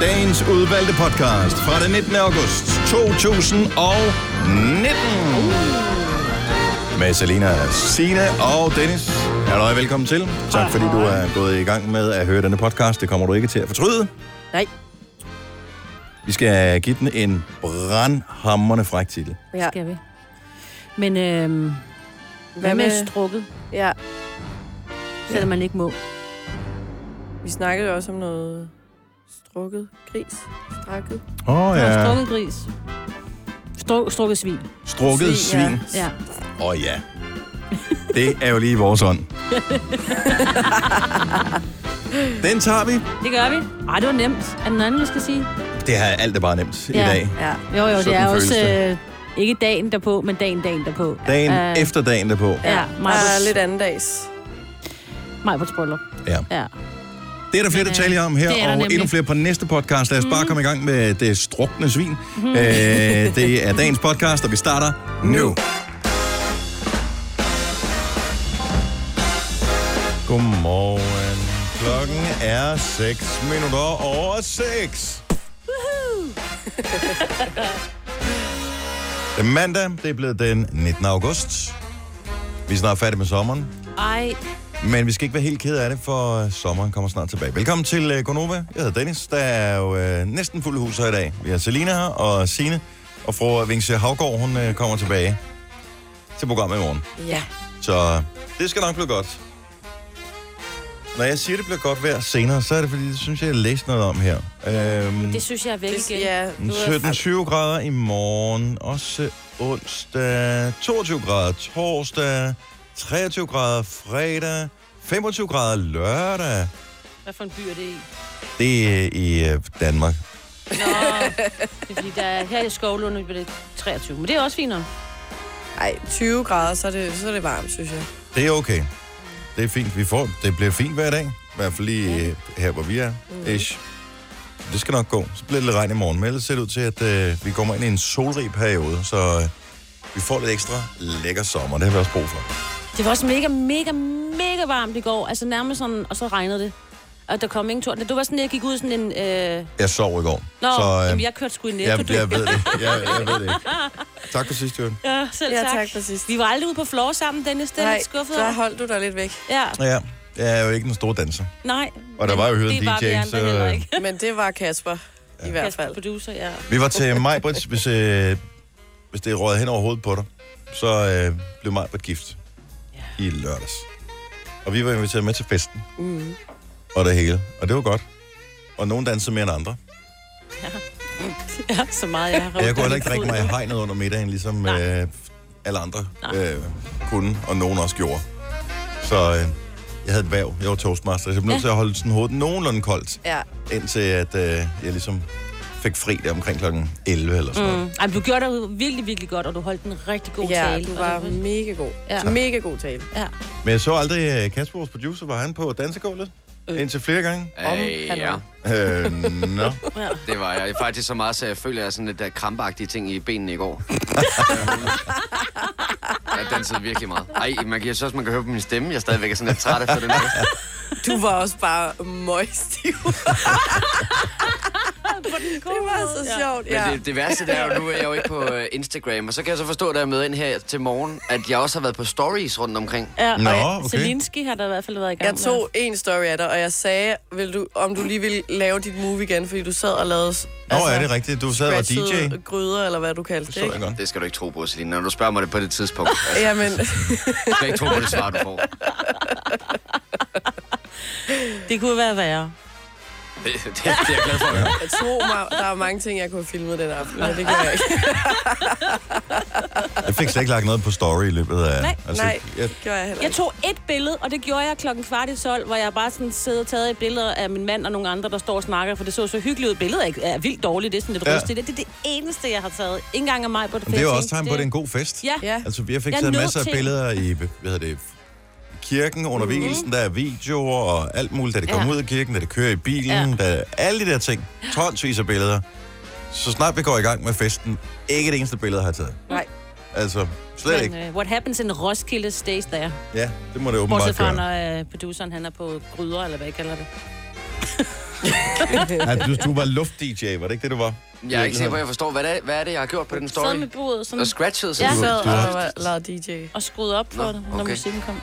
Dagens udvalgte podcast fra den 19. august 2019. Med Selina, Sine og Dennis. Halløj, velkommen til. Tak fordi du er gået i gang med at høre denne podcast. Det kommer du ikke til at fortryde. Nej. Vi skal give den en brandhammerne fræk titel. Ja. Skal vi. Men øhm, hvad med strukket, Ja, selvom man ikke må? vi snakkede jo også om noget strukket gris. Strakket. Åh oh, Ja. ja. Strukket gris. Stru, strukket svin. Strukket Svin, ja. svin. Ja. Åh oh, ja. Det er jo lige i vores ånd. Den tager vi. Det gør vi. Ej, det var nemt. Er der noget andet, vi skal sige? Det her alt er bare nemt ja. i Ja. dag. Ja. Jo, jo, det Sådan er føles også det. øh, ikke dagen derpå, men dagen dagen derpå. Dagen Øh, efter dagen derpå. Ja, mig Bare lidt anden dags. mig på bryllup. Ja. Ja. Det er der flere øh, detaljer om her, er der og nemlig. endnu flere på næste podcast. Lad os bare komme i gang med det strukne svin. Øh, det er dagens podcast, og vi starter nu. Godmorgen. Klokken er 6 minutter over 6. Det er mandag, det er blevet den 19. august. Vi er snart færdige med sommeren. Ej, Men vi skal ikke være helt ked af det, for sommeren kommer snart tilbage. Velkommen til uh, Gonova. Jeg hedder Dennis. Der er jo uh, næsten fuld hus her i dag. Vi har Selina her og Sine Og fru Vingsø Havgård, hun uh, kommer tilbage til programmet i morgen. Ja. Så det skal nok blive godt. Når jeg siger, det bliver godt vejr senere, så er det fordi, det synes jeg, jeg læste noget om her. Øhm, det synes jeg er Det, igen. ja, Mm, du er 17-20 grader i morgen, også onsdag, 22 grader torsdag, 23 grader fredag, 25 grader lørdag. Hvad for en by er det i? Det er i øh, Danmark. Nå, det er fordi, der er, her i Skovlund bliver det 23. Men det er også fint nok. Ej, 20 grader, så er, det, så er det varmt, synes jeg. Det er okay. Det er fint. Vi får, det bliver fint hver dag. I hvert fald lige øh, her, hvor vi er. Ish. Det skal nok gå. Så bliver det lidt regn i morgen. Men ellers ser det ud til, at øh, vi kommer ind i en solrig periode. Så øh, vi får lidt ekstra lækker sommer. Det har vi også brug for. Det var også mega, mega, mega varmt i går. Altså nærmest sådan, og så regnede det. Og der kom ingen torden. Det var sådan, jeg gik ud sådan en... Øh... Jeg sov i går. Nå, så, øh, jamen, jeg kørte sgu i netto. jeg, du. jeg ved det. Jeg, jeg ved det ikke. Tak for sidst, Jørgen. Ja, selv Ja, tak. tak for sidst. Vi var aldrig ude på floor sammen, Dennis. Det er Nej, lidt skuffet der over. holdt du dig lidt væk. Ja, Ja, jeg er jo ikke en stor danser. nej. Og der var jo hørt en DJ, så-. Men det var Kasper, i hvert Kasper, fald. producer, ja. Vi var til Majbrits, hvis, øh, hvis det røget hen over hovedet på dig, så øh, blev Majbrit gift Ja. I lørdags. Og vi var inviteret med til festen Mm. og det hele. Og det var godt. Og nogen dansede mere end andre. ja, så meget jeg har jeg kunne heller ikke drikke mig i hegnet under middagen, ligesom Nej. øh, alle andre Nej. øh, kunne, og nogen også gjorde. Så øh, jeg havde et væv. Jeg var toastmaster, så jeg blev nødt Ja. til at holde sådan hovedet nogenlunde koldt, Ja, indtil at øh, jeg ligesom fik fri der omkring klokken 11 eller sådan noget. Mm. Ej, men du gjorde det virkelig, virkelig godt, og du holdt en rigtig god ja tale. du og var det mega god. Ja. Mega god tale. Ja. Men jeg så aldrig øh, Kasper, vores producer, var han på dansegulvet? Øh. Indtil flere gange? Om Øh, ja. Øh, nå. ja. det var jeg. Faktisk så meget, så jeg føler, at jeg er sådan lidt der krampagtige ting i benene i går. jeg dansede virkelig meget. Ej, man kan, jeg synes også, man kan høre på min stemme. Jeg er stadigvæk er sådan lidt træt efter den her. Du var også bare møgstiv. det var så sjovt, Men ja. det, det værste det er jo, nu er jeg jo ikke på øh, Instagram, og så kan jeg så forstå, da jeg møder ind her til morgen, at jeg også har været på stories rundt omkring. ja. Nå, og okay. Zelinski har der i hvert fald været i gang Jeg tog en story af dig, og jeg sagde, vil du, om du lige ville lave dit move igen, fordi du sad og lavede... Nå, er det rigtigt? Du sad og var DJ? scratchede gryder, eller hvad du kaldte Det ikke? Det skal du ikke tro på, Celine, når du spørger mig det på det tidspunkt. Altså, Jamen, du skal ikke tro på det svar, du får. med. Det kunne være værre. Det, det, det er jeg glad for at høre. jeg tro mig, der er mange ting, jeg kunne have filmet den aften, men det gør jeg ikke. Jeg fik slet ikke lagt noget på story i løbet af... Nej, Nej. Jeg, Det gør jeg heller Jeg ikke. tog et billede, og det gjorde jeg klokken kvart i 12, hvor jeg bare sådan sidder og taget et billede af min mand og nogle andre, der står og snakker, for det så så hyggeligt ud. Billedet er, ikke- er vildt dårligt, det er sådan lidt Ja. rustigt. Det er det eneste, jeg har taget. Ikke engang af mig på det men det er jo også tegn på, at det er en god fest. Ja, Ja. Altså, vi har fik Jeg taget masser af billeder i, hvad hedder det, kirken, undervigelsen, mm-hmm. der er videoer og alt muligt, da det kommer Ja. ud af kirken, da det kører i bilen, Ja. der er alle de der ting. Tonsvis af billeder. Så snart vi går i gang med festen, ikke det eneste billede, har jeg taget. Nej. Altså, slet Men, ikke. uh, what happens in Roskilde stays there. Ja, det må det åbenbart Bortset fra, gøre. når uh, produceren han er på gryder, eller hvad jeg kalder det. Ja, du, du var luft-DJ, var det ikke det, du var? Jeg er ikke sikker på, at jeg forstår, hvad det er, hvad er det jeg har gjort på den story? Sad med bordet sådan, Og scratchet, så Ja. ja. Du sad Du har- og lavede DJ. og skruede op på Nå, det, når okay. musikken kom.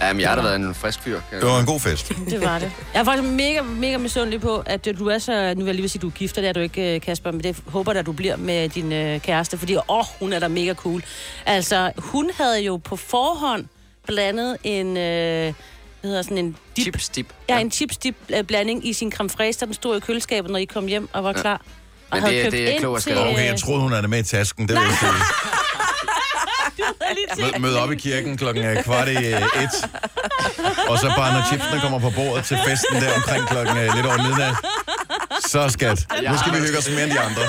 Jamen, jeg har da været en frisk fyr. Det var en god fest. Det var det. Jeg er faktisk mega, mega misundelig på, at du er så... Nu vil jeg lige vil sige, at du er gift, og det er du ikke, øh, Kasper, men det håber jeg, at du bliver med din øh, kæreste, fordi åh, hun er da mega cool. Altså, hun havde jo på forhånd blandet en... Øh, hvad hedder sådan en dip, Chips dip. ja, en chips dip øh, blanding i sin creme fraiche, der den stod i køleskabet, når I kom hjem og var klar. Og Men havde det er- købt det er ind klogt at til. Okay, jeg troede, hun havde det med i tasken. Det jeg sige. Mød, mød op i kirken klokken er kvart i øh, et. Og så bare, når chipsene kommer på bordet til festen der omkring klokken øh, lidt over midnat. Så skat. Nu skal vi hygge os mere end de andre.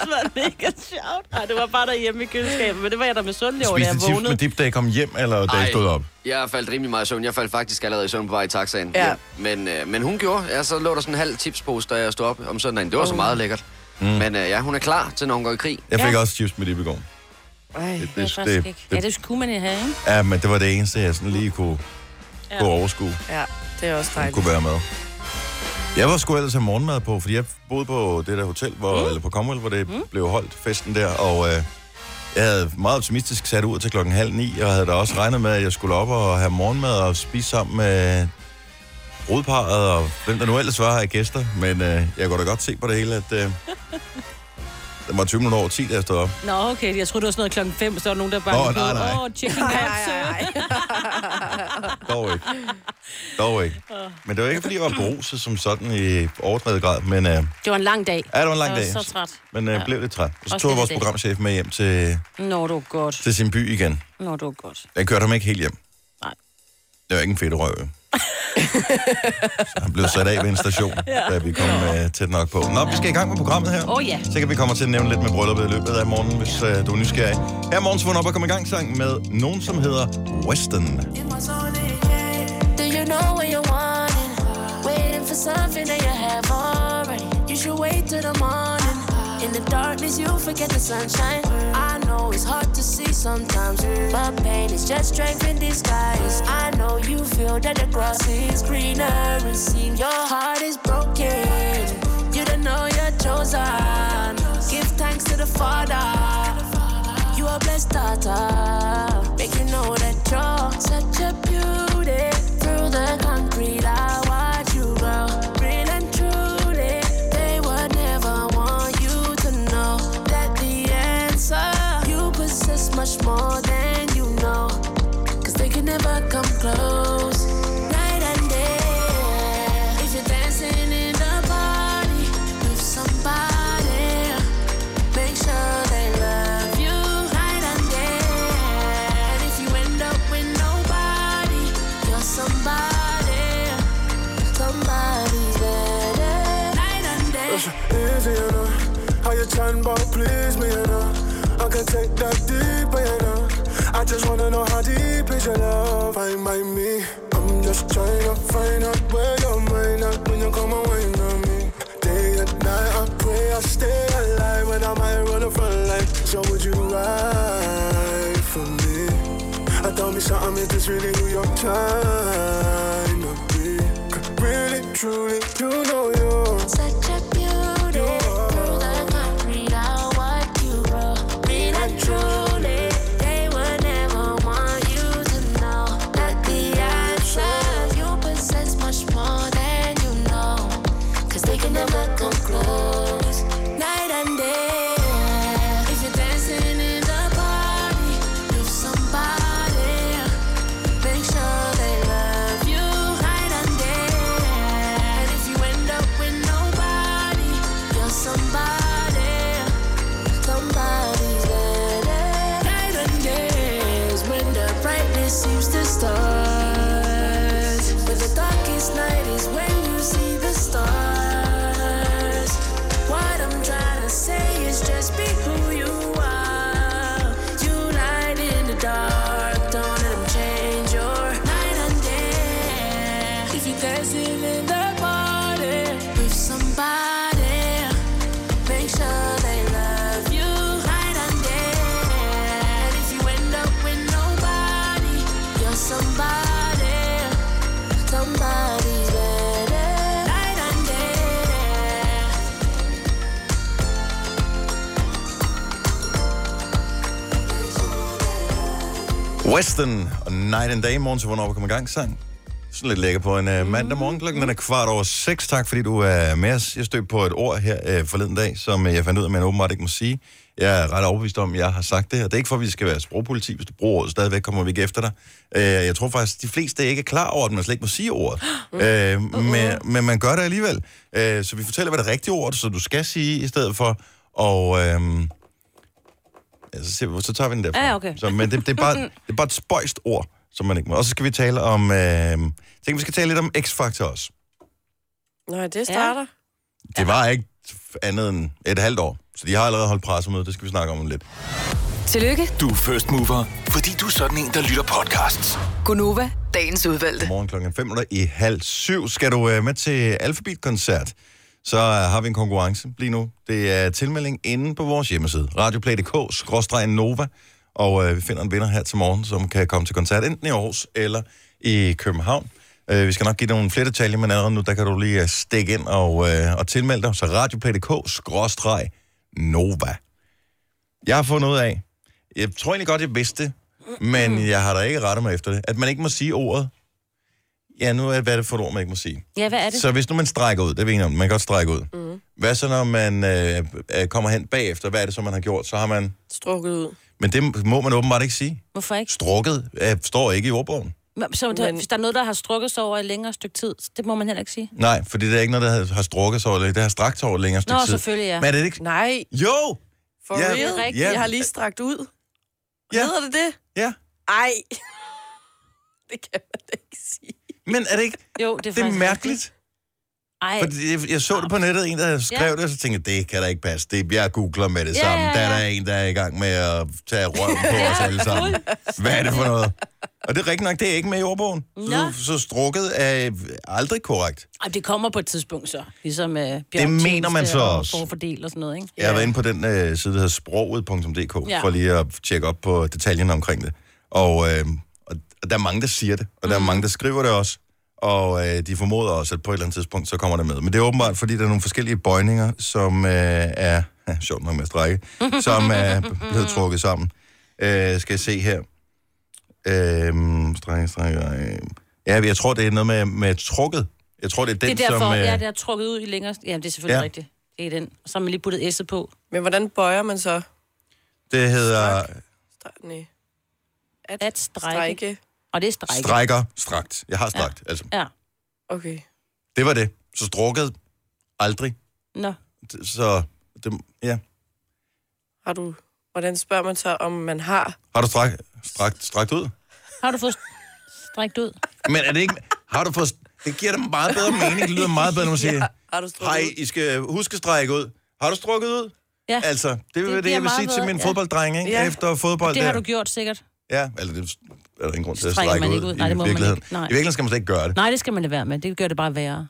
Det var mega sjovt. Nej, det var bare derhjemme i køleskabet, men det var jeg da misundelig over, da Spiste jeg chips med vågnede. dip, da I kom hjem, eller da I Ej. stod op? Jeg faldt rimelig meget i søvn. Jeg faldt faktisk allerede i søvn på vej i taxaen. Ja. Men, øh, men hun gjorde. Ja, så lå der sådan en halv chipspose, da jeg stod op om søndagen. Det var så meget lækkert. Mm. Men øh, ja, hun er klar til, når hun går i krig. Jeg fik Ja. også chips med dip i går. Ej. Det, Det, det, det, ikke. Ja, det kunne man jo have, ikke? ja, men det var det eneste, jeg sådan lige kunne, Ja. kunne overskue. Ja, det er også dejligt. kunne være med. Jeg var sgu ellers have morgenmad på, fordi jeg boede på det der hotel, hvor, mm. eller på Commonwealth, hvor det mm. blev holdt, festen der, og øh, jeg havde meget optimistisk sat ud til klokken halv ni, og havde da også regnet med, at jeg skulle op og have morgenmad og spise sammen med brudparet, og hvem der nu ellers var af gæster, men øh, jeg kunne da godt se på det hele, at øh, det var 20 minutter over 10, da jeg stod op. Nå, okay. Jeg troede, det var sådan noget klokken 5, så var der nogen, der bare... Åh, nej, nej. Åh, chicken Ej, hot, ej, sir. ej, ej. Dog ikke. Dog ikke. Men det var ikke, fordi jeg var beruset som sådan i overdrevet grad, men øh, Det var en lang dag. ja, det var en lang Jeg dag. var så træt. Men øh, Ja. blev lidt træt. Og så Også tog jeg den vores dag. programchef med hjem til, Nå, det var godt. til sin by igen. Nå, det var godt. Jeg kørte ham ikke helt hjem. Det var ikke en fedt røv. så han blev sat af ved en station, ja. da vi kom uh, tæt nok på. Nå, vi skal i gang med programmet her. Åh, ja. Så kan vi komme til at nævne lidt med brylluppet i løbet af morgenen, hvis uh, du er nysgerrig. Her er morgens vågn op og komme i gang sang med nogen, som hedder Weston. Do you know what you're wanting? Waiting for something that you have already. You should wait till the morning. In the darkness, you forget the sunshine. I know it's hard to see sometimes, but pain is just strength in disguise. I know you feel that the grass is greener and seen your heart is broken. You don't know you're chosen. Give thanks to the Father. You are blessed daughter. Make you know that you're such a beauty. More than you know. Cause they can never come close. Night and day. If you're dancing in the party somebody. Make sure they love you and if you end up with nobody, you're somebody. Somebody's better. Enough. You trying, please me enough. I take that deeper, you know. I just wanna know how deep is your love. Find by me. I'm just trying to find out where your mind at when you come and wine on me. Day and night, I pray I stay alive when I might run the front line. So would you ride for me? I tell me something if this really who you're to be. really, truly, you know you're. Western og Night and Day. Morgen til, hvornår vi kommer i gang sang. Sådan lidt lækker på en uh, mandag morgen. Klokken den er kvart over seks. Tak, fordi du er med os. Jeg stødte på et ord her uh, forleden dag, som uh, jeg fandt ud af, at man åbenbart ikke må sige. Jeg er ret overbevist om, at jeg har sagt det, og det er ikke for, at vi skal være sprogpoliti. Hvis du bruger ordet, stadigvæk kommer vi ikke efter dig. Uh, jeg tror faktisk, de fleste ikke er klar over, at man slet ikke må sige ordet. Uh, men, men man gør det alligevel. Uh, så vi fortæller, hvad det rigtige ord er, så du skal sige i stedet for. Og... Uh, Ja, så, ser vi, så tager vi den derfra. Ja, okay. så, men det, det, er bare, det er bare et spøjst ord, som man ikke må. Og så skal vi tale om... Øh, tænker, vi skal tale lidt om X-Factor også. Nej, det starter. Det var ikke andet end et halvt år, så de har allerede holdt pressemøde. Det skal vi snakke om lidt. Tillykke, Du er first mover, fordi du er sådan en, der lytter podcasts. Gunova, dagens udvalgte. Morgen klokken 5 i halv syv skal du øh, med til Alphabet-koncert. Så øh, har vi en konkurrence lige nu. Det er tilmelding inde på vores hjemmeside. radioplay.dk-nova. Og øh, vi finder en vinder her til morgen, som kan komme til koncert enten i Aarhus eller i København. Øh, vi skal nok give dig nogle flere detaljer, men allerede nu, der kan du lige øh, stikke ind og, øh, og tilmelde dig. Så radioplay.dk-nova. Jeg har fundet ud af, jeg tror egentlig godt, jeg vidste men jeg har da ikke rettet mig efter det, at man ikke må sige ordet. Ja, nu er hvad er det for et ord, man ikke må sige. Ja, hvad er det? Så hvis nu man strækker ud, det er vi enige om, man kan godt strække ud. Mm. Hvad så, når man øh, øh, kommer hen bagefter? Hvad er det, så man har gjort? Så har man... Strukket ud. Men det må man åbenbart ikke sige. Hvorfor ikke? Strukket øh, står ikke i ordbogen. Så der, Men- hvis der er noget, der har strukket sig over et længere stykke tid, det må man heller ikke sige. Nej, fordi det er ikke noget, der har- har strukket sig over, det har strakt sig over et længere stykke Nå, tid. selvfølgelig, ja. Men er det ikke... Nej, Jo! for Ja, real. rigtigt. ja. Jeg har lige strakt ud. Ja. Hedder det det? Ja. Ej. det kan man ikke. Men er det ikke... Jo, det er, Det er mærkeligt. Ej, Fordi jeg, jeg så det på nettet, en der skrev Ja. det, og så tænkte jeg, det kan da ikke passe. Det, jeg googler med det Ja, samme. ja, Der er ja. der en, der er i gang med at tage røven på os alle sammen. Hvad er det for noget? Og det er rigtigt nok, det er ikke med i ordbogen. Nå. Så, så strukket er aldrig korrekt. Ej, det kommer på et tidspunkt så. Ligesom uh, Det mener man så også. Forfordel og sådan noget, ikke? Jeg har været inde på den øh, side, der hedder sproget.dk, Ja. for lige at tjekke op på detaljerne omkring det. Og, øh, og, og der er mange, der siger det, og der er Mm. mange, der skriver det også. Og øh, de formoder også, at på et eller andet tidspunkt, så kommer det med. Men det er åbenbart, fordi der er nogle forskellige bøjninger, som øh, er, ja, sjovt nok med at strække, som er blevet trukket sammen. Øh, skal jeg se her. Øh, strække, strække, øh. Ja, jeg tror, det er noget med, med trukket. Jeg tror, det er den, Det er derfor, som... Øh, ja, det er trukket ud i længere... Ja, det er selvfølgelig Ja. rigtigt. Det er den. Og så har man lige puttet S'et på. Men hvordan bøjer man så? det hedder Stre- nej. At strække. Strække. Og det er strække. strækker strakt. Jeg har strakt, ja. altså. Ja. Okay. Det var det. Så strukket aldrig. Nå. Så, det, ja. Har du... Hvordan spørger man så, om man har? Har du strakt, strakt, strakt ud? Har du fået strækt ud? Men er det ikke... Har du fået... Det giver dig meget bedre mening. Det lyder meget bedre, når man siger, ja. Har du strukket hej, ud? I skal huske at strække ud. Har du strukket ud? Ja. Altså, det er det, det jeg vil sige til bedre, min ja. fodbolddreng, ikke? Ja. Efter fodbold Det har der. du gjort sikkert. Ja, eller det er der ingen grund til at strække man ud, ikke ud? i Nej, det må man virkeligheden. ikke. Nej. I virkeligheden skal man slet ikke gøre det. Nej, det skal man lade være med. Det gør det bare værre.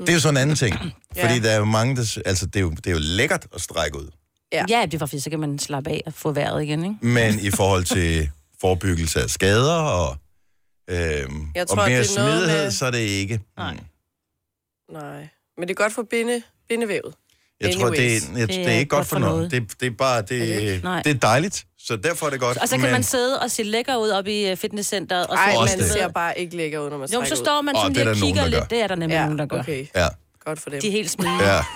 Det er jo sådan en anden ting. Ja. Fordi der er jo mange, der... Altså, det er jo, det er jo lækkert at strække ud. Ja. Ja, det er faktisk, så kan man slappe af og få vejret igen, ikke? Men i forhold til forebyggelse af skader og, øhm, Jeg og tror, mere det er noget smidighed, med- så er det ikke. Nej. Mm. Nej. Men det er godt for binde, bindevævet. Jeg tror, det, er- jeg, det, er ikke godt for noget. Det, det er bare, det, Nej. det er dejligt, så derfor er det godt. Og så kan man sidde og se lækker ud op i øh, fitnesscenteret. Og Ej, så Også man det. ser bare ikke lækker ud, når man Jo, så står man sådan det er lige og nogen, kigger lidt. Det er der nemlig Ja, nogen, der gør. okay. Ja, Godt for dem. De er helt smidige. ja.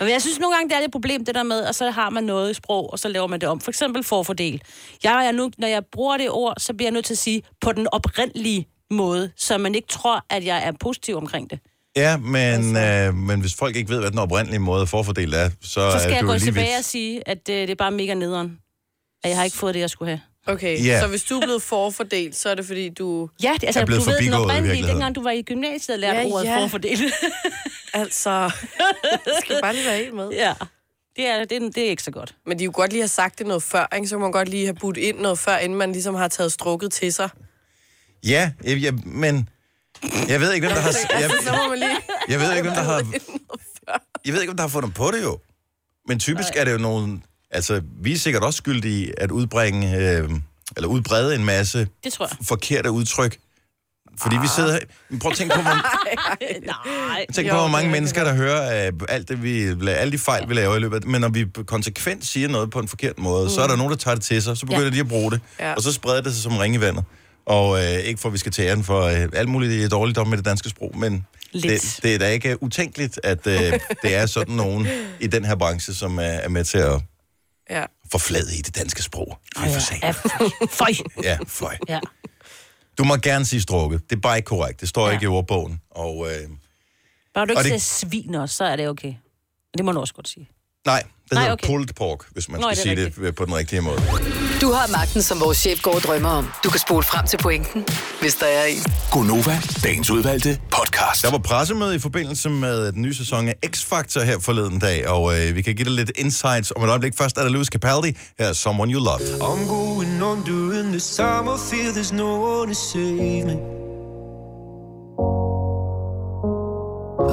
Men jeg synes nogle gange, det er et problem, det der med, og så har man noget i sprog, og så laver man det om. For eksempel forfordel. Jeg er nu, når jeg bruger det ord, så bliver jeg nødt til at sige på den oprindelige måde, så man ikke tror, at jeg er positiv omkring det. Ja men, øh, men hvis folk ikke ved, hvad den oprindelige måde at forfordele er, så, Så er skal jeg du gå lige tilbage vidt. og sige, at øh, det er bare mega nederen. At jeg har ikke fået det, jeg skulle have. Okay, Ja. så hvis du er blevet forfordelt, så er det fordi, du... Ja, det, altså, Er blevet du ved, den oprindelige, dengang du var i gymnasiet og lærte Ja, ordet ja. forfordel. Altså... skal bare lige være helt med. ja, det er, det, er, det er ikke så godt. Men de kunne godt lige have sagt det noget før, ikke? Så kunne man godt lige have budt ind noget før, inden man ligesom har taget strukket til sig. Ja, jeg, jeg, men jeg ved ikke, hvem der har... Jeg, jeg ved ikke, hvem der har... Jeg ved ikke, om der har fundet på det jo. Men typisk er det jo nogen... Altså, vi er sikkert også skyldige at udbringe... Øh, eller udbrede en masse Det tror jeg. forkerte udtryk Fordi vi sidder her... Men Prøv at tænke på, hvor, Nej. tænk Jo, på, hvor det mange er mennesker, der hører øh, alt det, vi, alle de fejl, vi laver i løbet af... Men når vi konsekvent siger noget på en forkert måde, mm. så er der nogen, der tager det til sig, så begynder Ja. de at bruge det, Ja. og så spreder det sig som ring i vandet. Og øh, ikke for, at vi skal tage æren for øh, alt muligt dårligdom med det danske sprog, men det, det er da ikke utænkeligt, at øh, det er sådan nogen i den her branche, som er, er med til at Ja. forflade i det danske sprog. Fy for. Ja, føj. Ja, fløj. Ja. Du må gerne sige strukket. Det er bare ikke korrekt. Det står Ja. ikke i ordbogen. Og øh, Bare du ikke Og det- det... svin også, så er det okay. Det må du også godt sige. nej, det Nej, hedder okay. pulled pork, hvis man Nå, skal det sige rigtigt. det på den rigtige måde. Du har magten, som vores chef går og drømmer om. Du kan spole frem til pointen, hvis der er en. Gonova, dagens udvalgte podcast. Der var pressemøde i forbindelse med den nye sæson af X-Factor her forleden dag, og øh, vi kan give dig lidt insights om et øjeblik. Først er der Louis Capaldi. Her er Someone You Love. I'm going on during this time. I feel there's no one to save me.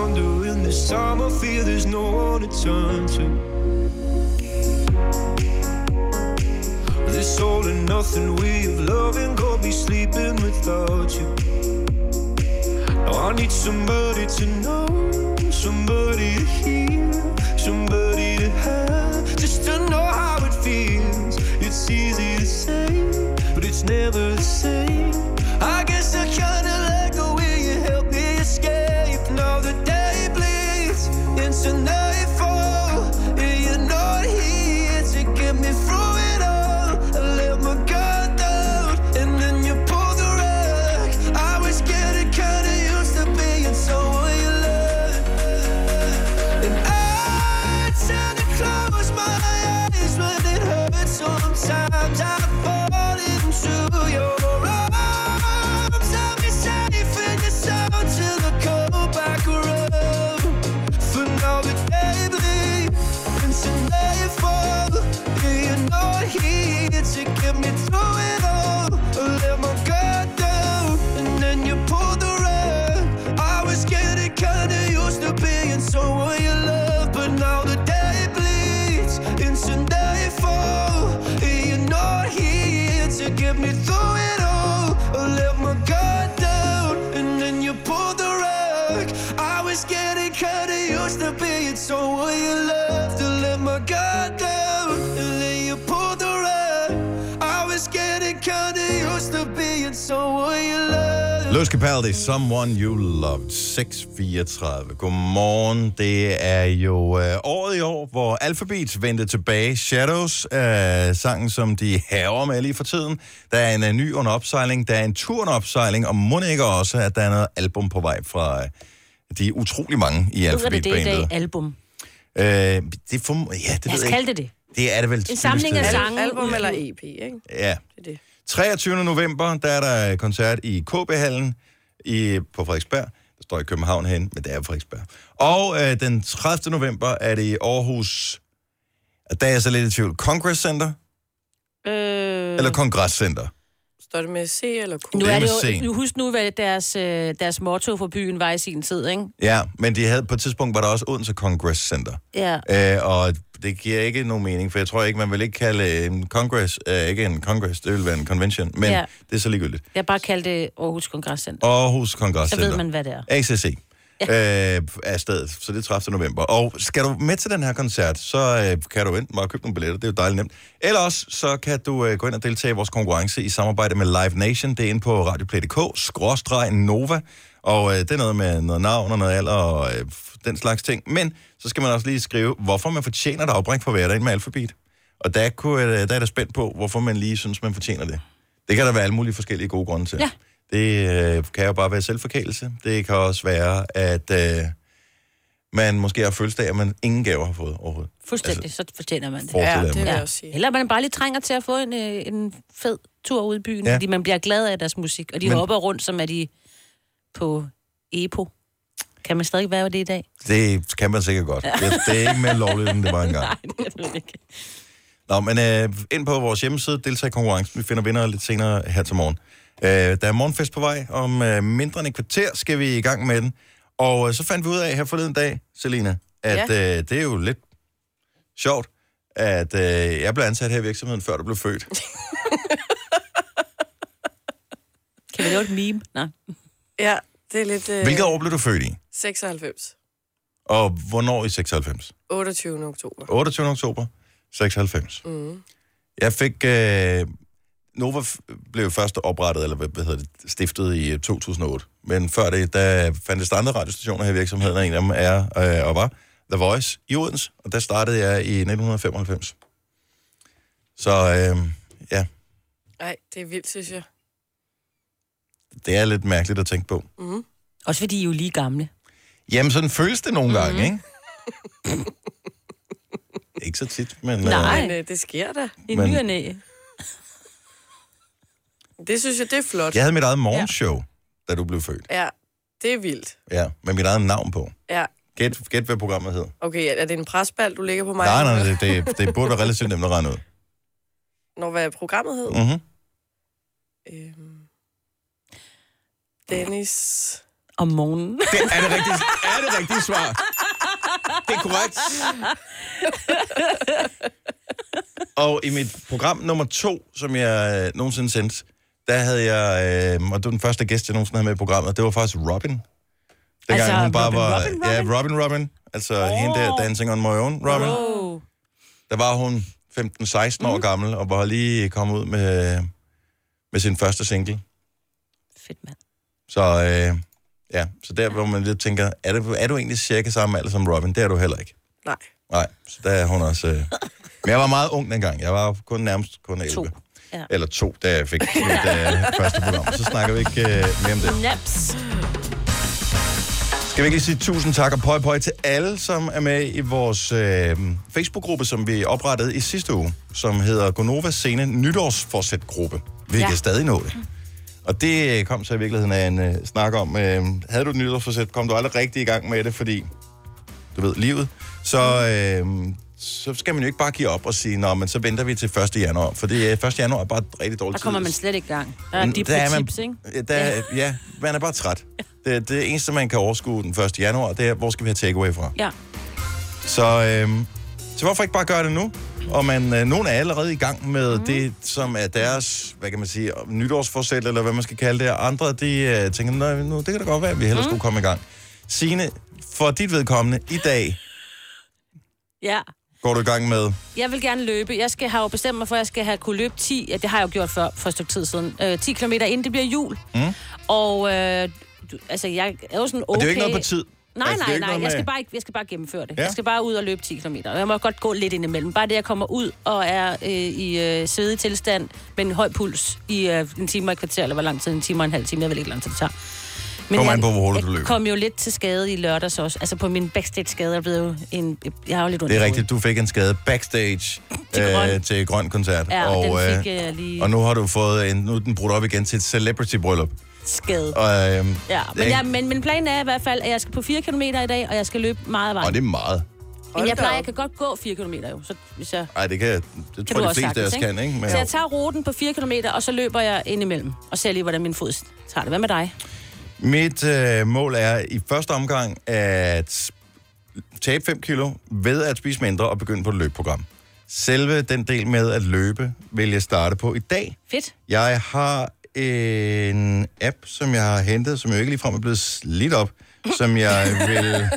under in this time. I feel there's no one to turn to. This all and nothing way of loving, go be sleeping without you. Now I need somebody to know, somebody to hear, somebody to have, just to know how it feels. It's easy to say, but it's never the same. I guess I kinda tonight here to get me through Louis Capaldi, Someone You Loved, 634. Godmorgen. Det er jo øh, året i år, hvor Alphabet vendte tilbage. Shadows, øh, sangen, som de haver med lige for tiden. Der er en øh, ny under opsejling, der er en tur under opsejling, og må ikke også, at der er noget album på vej fra øh, de utrolig mange i Nu er det det i dag, Alphabet-bandet. album. Øh, det får, ja, det Lad ved jeg ikke. det det. Det er det vel. En samling af det er. sange. Album eller EP, ikke? Ja. Det er det. 23. november, der er der koncert i KB-hallen i, på Frederiksberg. Der står i København hen, men det er Frederiksberg. Og øh, den 30. november er det i Aarhus, og der er jeg så lidt i tvivl, Congress Center Øh, eller Kongresscenter? Står det med C eller Q? nu Det er det jo, nu husk nu, hvad deres, øh, deres motto for byen var i sin tid, ikke? Ja, men de havde, på et tidspunkt var der også Odense Congress Center. Ja. Øh, og det giver ikke nogen mening, for jeg tror ikke, man vil ikke kalde en congress, øh, ikke en congress, det vil være en convention, men Ja. det er så ligegyldigt. Jeg bare kaldte det Aarhus Kongresscenter. Aarhus Congress Så ved man, hvad det er. ACC ja. øh, er stedet, så det er 30. november. Og skal du med til den her koncert, så øh, kan du enten bare købe nogle billetter, det er jo dejligt nemt. Eller også, så kan du øh, gå ind og deltage i vores konkurrence i samarbejde med Live Nation. Det er inde på radioplay.dk, skråstreg Nova. Og øh, det er noget med noget navn og noget alder og øh, den slags ting. Men så skal man også lige skrive, hvorfor man fortjener et afbræk for hverdagen med alfabet. Og der, kunne, øh, der er der spændt på, hvorfor man lige synes, man fortjener det. Det kan der være alle mulige forskellige gode grunde til. Ja. Det øh, kan jo bare være selvforkælelse. Det kan også være, at øh, man måske har fødselsdag, og man ingen gaver har fået overhovedet. Fuldstændig, altså, så fortjener man det. Ja, det vil jeg også sige. Eller man bare lige trænger til at få en, øh, en fed tur ud i byen, Ja. fordi man bliver glad af deres musik. Og de Men... hopper rundt, som er de på EPO. Kan man stadig være det i dag? Det kan man sikkert godt. Det, det er ikke mere lovligt, end det var engang. Nej, det er det ikke. Nå, men øh, ind på vores hjemmeside, deltag i konkurrencen. Vi finder vinder lidt senere her til morgen. Øh, der er morgenfest på vej. Om øh, mindre end et kvarter skal vi i gang med den. Og øh, så fandt vi ud af her forleden dag, Selina, at ja. øh, det er jo lidt sjovt, at øh, jeg blev ansat her i virksomheden, før du blev født. Kan vi lave et meme? Nej. Ja, det er lidt... Øh, Hvilket år blev du født i? 96. Og hvornår i 96? 28. oktober. 28. oktober 96. Mm. Jeg fik... Øh, Nova blev først oprettet, eller hvad, hvad hedder det, stiftet i øh, 2008. Men før det, der fandtes der andre radiostationer her i virksomheden, og en af dem er øh, og var The Voice i Odense, og der startede jeg i 1995. Så øh, ja, Nej, det er vildt, synes jeg. det er lidt mærkeligt at tænke på. Mm. Også fordi I er jo lige gamle. Jamen, sådan føles det nogle gange, ikke? ikke så tit, men... Nej. Men øh, det sker da. I Men- ny og næ. Det synes jeg, det er flot. Jeg havde mit eget morgenshow, ja. da du blev født. Ja, det er vildt. Ja, med mit eget navn på. Ja. Gæt, gæt hvad programmet hed. Okay, er det en presbald, du ligger på mig? Nej, nej, det, det, det burde være relativt nemt at regne ud. Når hvad programmet hed? Mm-hmm. Øhm, Dennis... Om morgenen. Det er det rigtige, er det rigtige svar. Det er korrekt. Og i mit program nummer to, som jeg øh, nogensinde sendte, der havde jeg, øh, og det var den første gæst, jeg nogensinde havde med i programmet, det var faktisk Robin. Dengang Altså, hun bare Robin, var... Robin, Robin? Ja, Robin Robin. Altså oh. hende der, Dancing on My Own, Robin. Oh. Der var hun 15-16 år gammel, og var lige kommet ud med, med sin første single. Fedt, mand. Så øh, ja, så der hvor man lidt tænker, er, det, er du egentlig cirka samme alder som Robin? Det er du heller ikke. Nej. Nej, så der er hun også... Øh... Men jeg var meget ung dengang. Jeg var kun nærmest kun 11. To. Ja. Eller to, da jeg fik mit øh, første program. Så snakker vi ikke øh, mere om det. Naps. Skal vi ikke lige sige tusind tak og pøj pøj til alle, som er med i vores øh, Facebook-gruppe, som vi oprettede i sidste uge, som hedder Gonova Scene Nytårsforsæt-gruppe. Vi. Ja. kan stadig nå det. Og det kom så i virkeligheden af en øh, snak om, øh, havde du et nytårsforsæt, kom du aldrig rigtig i gang med det, fordi, du ved, livet. Så, øh, så skal man jo ikke bare give op og sige, nå, men så venter vi til 1. januar, for det er 1. januar er bare et rigtig dårligt Der kommer tid. man slet ikke i gang. Der er de der er man- tips, ikke? Ja, Der, ja, man er bare træt. Det, det eneste, man kan overskue den 1. januar, det er, hvor skal vi have takeaway fra? Ja. Så, øhm, så hvorfor ikke bare gøre det nu? Og man, øh, nogen er allerede i gang med mm. det, som er deres, hvad kan man sige, nytårsforsæt, eller hvad man skal kalde det. Og andre, de øh, tænker, nej, nu, det kan da godt være, at vi hellere mm. skulle komme i gang. Signe, for dit vedkommende, i dag Ja. går du i gang med... Jeg vil gerne løbe. Jeg skal have jo bestemt mig for, at jeg skal have kunne løbe 10, ja, det har jeg jo gjort før, for et stykke tid siden, øh, 10 km inden det bliver jul. Mm. Og øh, du, altså, jeg er jo sådan okay... Og det er jo ikke noget på tid. Nej, Altså, nej, nej. Jeg skal, bare, ikke- jeg skal bare gennemføre det. Ja. Jeg skal bare ud og løbe 10 km. Jeg må godt gå lidt indimellem. Bare det, jeg kommer ud og er øh, i øh, svedig tilstand med en høj puls i øh, en time og et kvarter, eller hvor lang tid, en time og en halv time, jeg ved ikke, hvor lang tid det tager. Kommer jeg, an på, hvor hurtigt du jeg løber. kom jo lidt til skade i lørdags også. Altså på min backstage-skade er blevet jo en... Jeg har jo lidt ondt Det er rigtigt, du fik en skade backstage Til Grøn. øh, til Grøn Koncert. Ja, og, og, den øh, fik jeg lige og nu har du fået en, nu den brudt op igen til et celebrity-bryllup. Skade. Og, øh, Ja, men, det, jeg, men min plan er i hvert fald, at jeg skal på 4 km i dag, og jeg skal løbe meget vejen. og det er meget. Men jeg plejer, jeg kan godt gå 4 km jo, så hvis jeg... Ej, det kan, det Kan tror jeg, de også fleste af os kan, ikke? Men, Så jeg tager ruten på 4 km, og så løber jeg ind imellem, og ser lige, hvordan min fod tager det. Hvad med dig? Mit øh, mål er i første omgang at tabe 5 kilo ved at spise mindre og begynde på et løbeprogram. Selve den del med at løbe vil jeg starte på i dag. Fedt. Jeg har en app, som jeg har hentet, som jo ikke ligefrem er blevet slidt op, som jeg vil,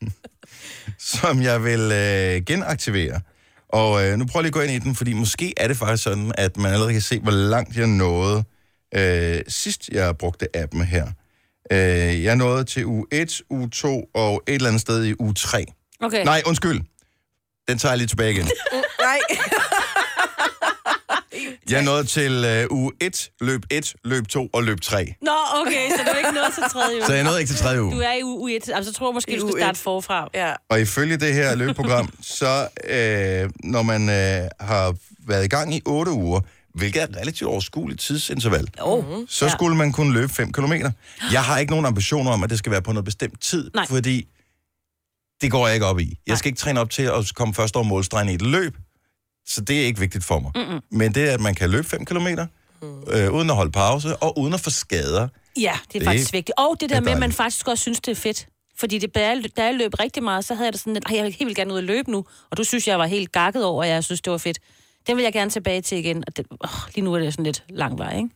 som jeg vil øh, genaktivere. Og øh, nu prøver jeg lige at gå ind i den, fordi måske er det faktisk sådan, at man allerede kan se, hvor langt jeg nåede øh, sidst, jeg brugte appen her. Øh, jeg nåede til uge 1, uge 2 og et eller andet sted i uge 3. Okay. Nej, undskyld. Den tager jeg lige tilbage igen. Nej. Jeg nåede til øh, uge 1, løb 1, løb 2 og løb 3. Nå, okay, så du er ikke nået til tredje uge. Så jeg nåede ikke til tredje uge. Du er i uge 1, altså så tror jeg måske, I du skal starte et. forfra. Ja. Og ifølge det her løbeprogram, så øh, når man øh, har været i gang i 8 uger, hvilket er et relativt overskueligt tidsinterval, Oh. så Ja. skulle man kunne løbe 5 km. Jeg har ikke nogen ambitioner om, at det skal være på noget bestemt tid, Nej. fordi det går jeg ikke op i. Jeg skal ikke træne op til at komme først over målstregen i et løb, så det er ikke vigtigt for mig. Mm-mm. Men det er, at man kan løbe 5 km, øh, uden at holde pause, og uden at få skader. Ja, det er Det faktisk vigtigt. Og det er der med, at man faktisk også synes, det er fedt. Fordi det, da, jeg, da jeg løb rigtig meget, så havde jeg det sådan "Ej, jeg vil helt vildt gerne ud og løbe nu. Og du synes, jeg var helt gakket over, at jeg synes, det var fedt. Den vil jeg gerne tilbage til igen. Og det, åh, lige nu er det sådan lidt lang vej, ikke?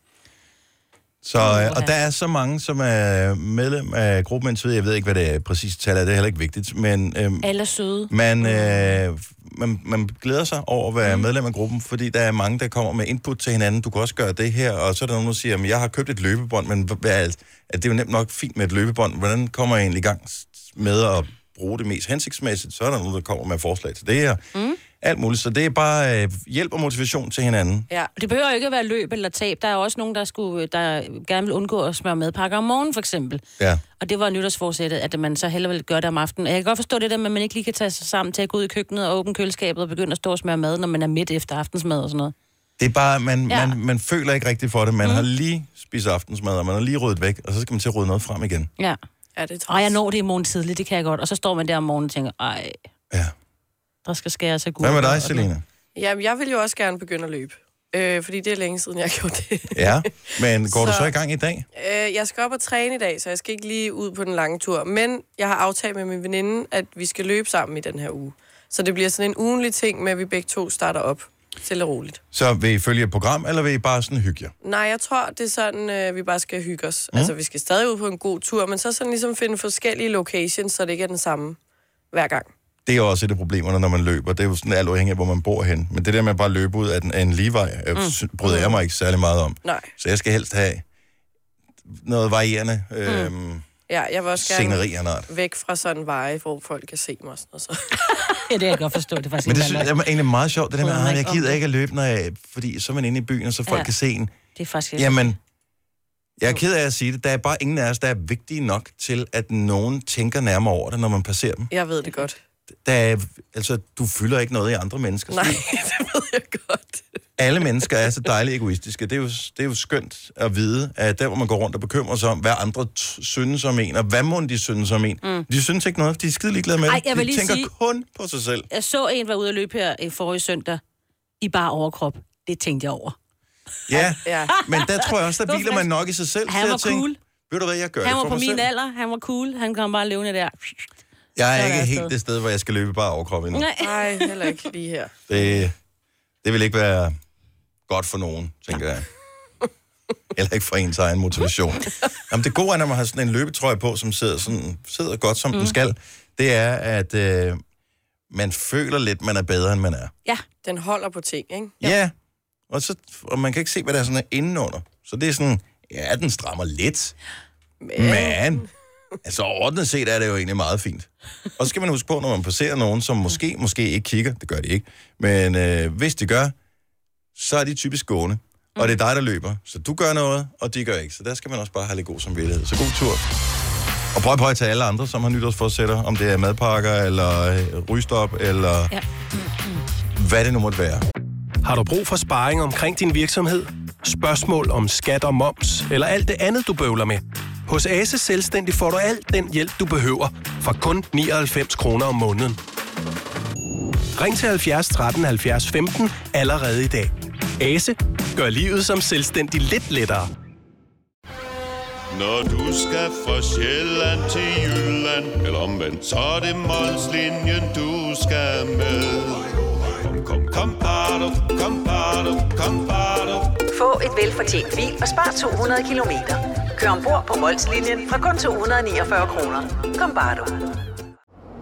Så, øh, og der er så mange, som er medlem af gruppen indtil. Jeg ved ikke, hvad det er præcis tal er. Det er heller ikke vigtigt. Men øhm, Alle søde. man, øh, man, man glæder sig over at være medlem af gruppen, fordi der er mange, der kommer med input til hinanden. Du kan også gøre det her, og så er der nogen, der siger, at jeg har købt et løbebånd, men hvad er, alt? at det er jo nemt nok fint med et løbebånd. Hvordan kommer jeg egentlig i gang med at bruge det mest hensigtsmæssigt? Så er der nogen, der kommer med forslag til det her. Mm. Alt muligt. Så det er bare øh, hjælp og motivation til hinanden. Ja. Det behøver ikke at være løb eller tab. Der er også nogen, der, skulle, der gerne vil undgå at smøre madpakker om morgenen, for eksempel. Ja. Og det var nytårsforsættet, at man så hellere vil gøre det om aftenen. Jeg kan godt forstå det der med, at man ikke lige kan tage sig sammen til at gå ud i køkkenet og åbne køleskabet og begynde at stå og smøre mad, når man er midt efter aftensmad og sådan noget. Det er bare, man, Ja. man, man føler ikke rigtigt for det. Man mm. har lige spist aftensmad, og man har lige ryddet væk, og så skal man til at rydde noget frem igen. Ja. Ja, det Og jeg når det i morgen tidligt, det kan jeg godt. Og så står man der om morgenen og tænker, ej, Ja. Der skal skæres af Hvad med dig. Selina? Jamen, jeg vil jo også gerne begynde at løbe. Øh, fordi det er længe siden, jeg har gjort det. Ja, men går så... du Så- i gang i dag? Øh, jeg skal op og træne i dag, så jeg skal ikke lige ud på den lange tur. Men jeg har aftalt med min veninde, at vi skal løbe sammen i den her uge. Så det bliver sådan en ugenlig ting med, at vi begge to starter op. Stille roligt. Så vil I følge et program, eller vil I bare sådan hygge jer? Nej, jeg tror, det er sådan, øh, vi bare skal hygge os. Mm. Altså, vi skal stadig ud på en god tur, men så sådan ligesom finde forskellige locations, så det ikke er den samme hver gang. Det er jo også et af problemerne, når man løber. Det er jo sådan alt afhængigt af, hvor man bor hen. Men det der med at bare løbe ud af, den, af en livevej, mm. Mm. bryder jeg mig ikke særlig meget om. Nej. Så jeg skal helst have noget varierende øhm, Ja, jeg vil også gerne sceneri af en væk fra sådan veje, hvor folk kan se mig. og Sådan noget, så. Ja, det kan jeg godt forstå. Det er faktisk Men det synes jeg er egentlig meget sjovt, det der med, at jeg ikke om gider ikke at løbe, når jeg, fordi så er man inde i byen, og så folk Ja. kan se en. Det er faktisk... Jamen, jeg er ked af at sige det. Der er bare ingen af os, der er vigtige nok til, at nogen tænker nærmere over det, når man passerer dem. Jeg ved det godt. Der er, altså, du fylder ikke noget i andre menneskers Nej, det ved jeg godt. Alle mennesker er så dejligt egoistiske. Det er, jo, det er jo skønt at vide, at der, hvor man går rundt og bekymrer sig om, hvad andre synes om en, og hvad må de synes om en. Mm. De synes ikke noget, de er skide ligeglade med Ej, jeg vil De tænker sige- kun på sig selv. Jeg så en var ude at løbe her i forrige søndag i bare overkrop. Det tænkte jeg over. Ja, Ja. men der tror jeg også, der var hviler man nok i sig selv. Han til var at tænke, cool. Ved du hvad, jeg gør Han det var for på mig min selv. alder, han var cool, han kom bare levende der. Jeg er er ikke helt det sted, hvor jeg skal løbe bare overkrop endnu. Nej. Nej, heller ikke lige her. Det, det vil ikke være godt for nogen, tænker jeg. Eller ikke for ens egen motivation. Jamen, det gode er, når man har sådan en løbetrøje på, som sidder, sådan, sidder godt, som mm. den skal, det er, at øh, man føler lidt, man er bedre, end man er. Ja. Den holder på ting, ikke? Ja. ja. Og, så, og man kan ikke se, hvad der er sådan er indenunder. Så det er sådan, ja, den strammer lidt. Men, men altså ordentligt set er det jo egentlig meget fint. Og så skal man huske på, når man passerer nogen, som måske, måske ikke kigger, det gør de ikke, men øh, hvis de gør, så er de typisk gående. Og det er dig, der løber. Så du gør noget, og de gør ikke. Så der skal man også bare have lidt god samvittighed. Så god tur. Og prøv prøv til alle andre, som har nytårsforsætter, om det er madpakker, eller øh, rygestop, eller Ja. hvad det nu måtte være. Har du brug for sparring omkring din virksomhed? Spørgsmål om skat og moms, eller alt det andet, du bøvler med? Hos Ase Selvstændig får du alt den hjælp, du behøver, for kun 99 kroner om måneden. Ring til 70 13 70 15 allerede i dag. Ase gør livet som selvstændig lidt lettere. Når du skal fra Sjælland til Jylland Eller omvendt, så er det Molslinjen, du skal med Kom, kom, kom, bado, kom, bado, kom, bado. Få et velfortjent bil og spar 200 kilometer. Kør ombord på Molslinjen fra kun 249 kroner. Kom bare du.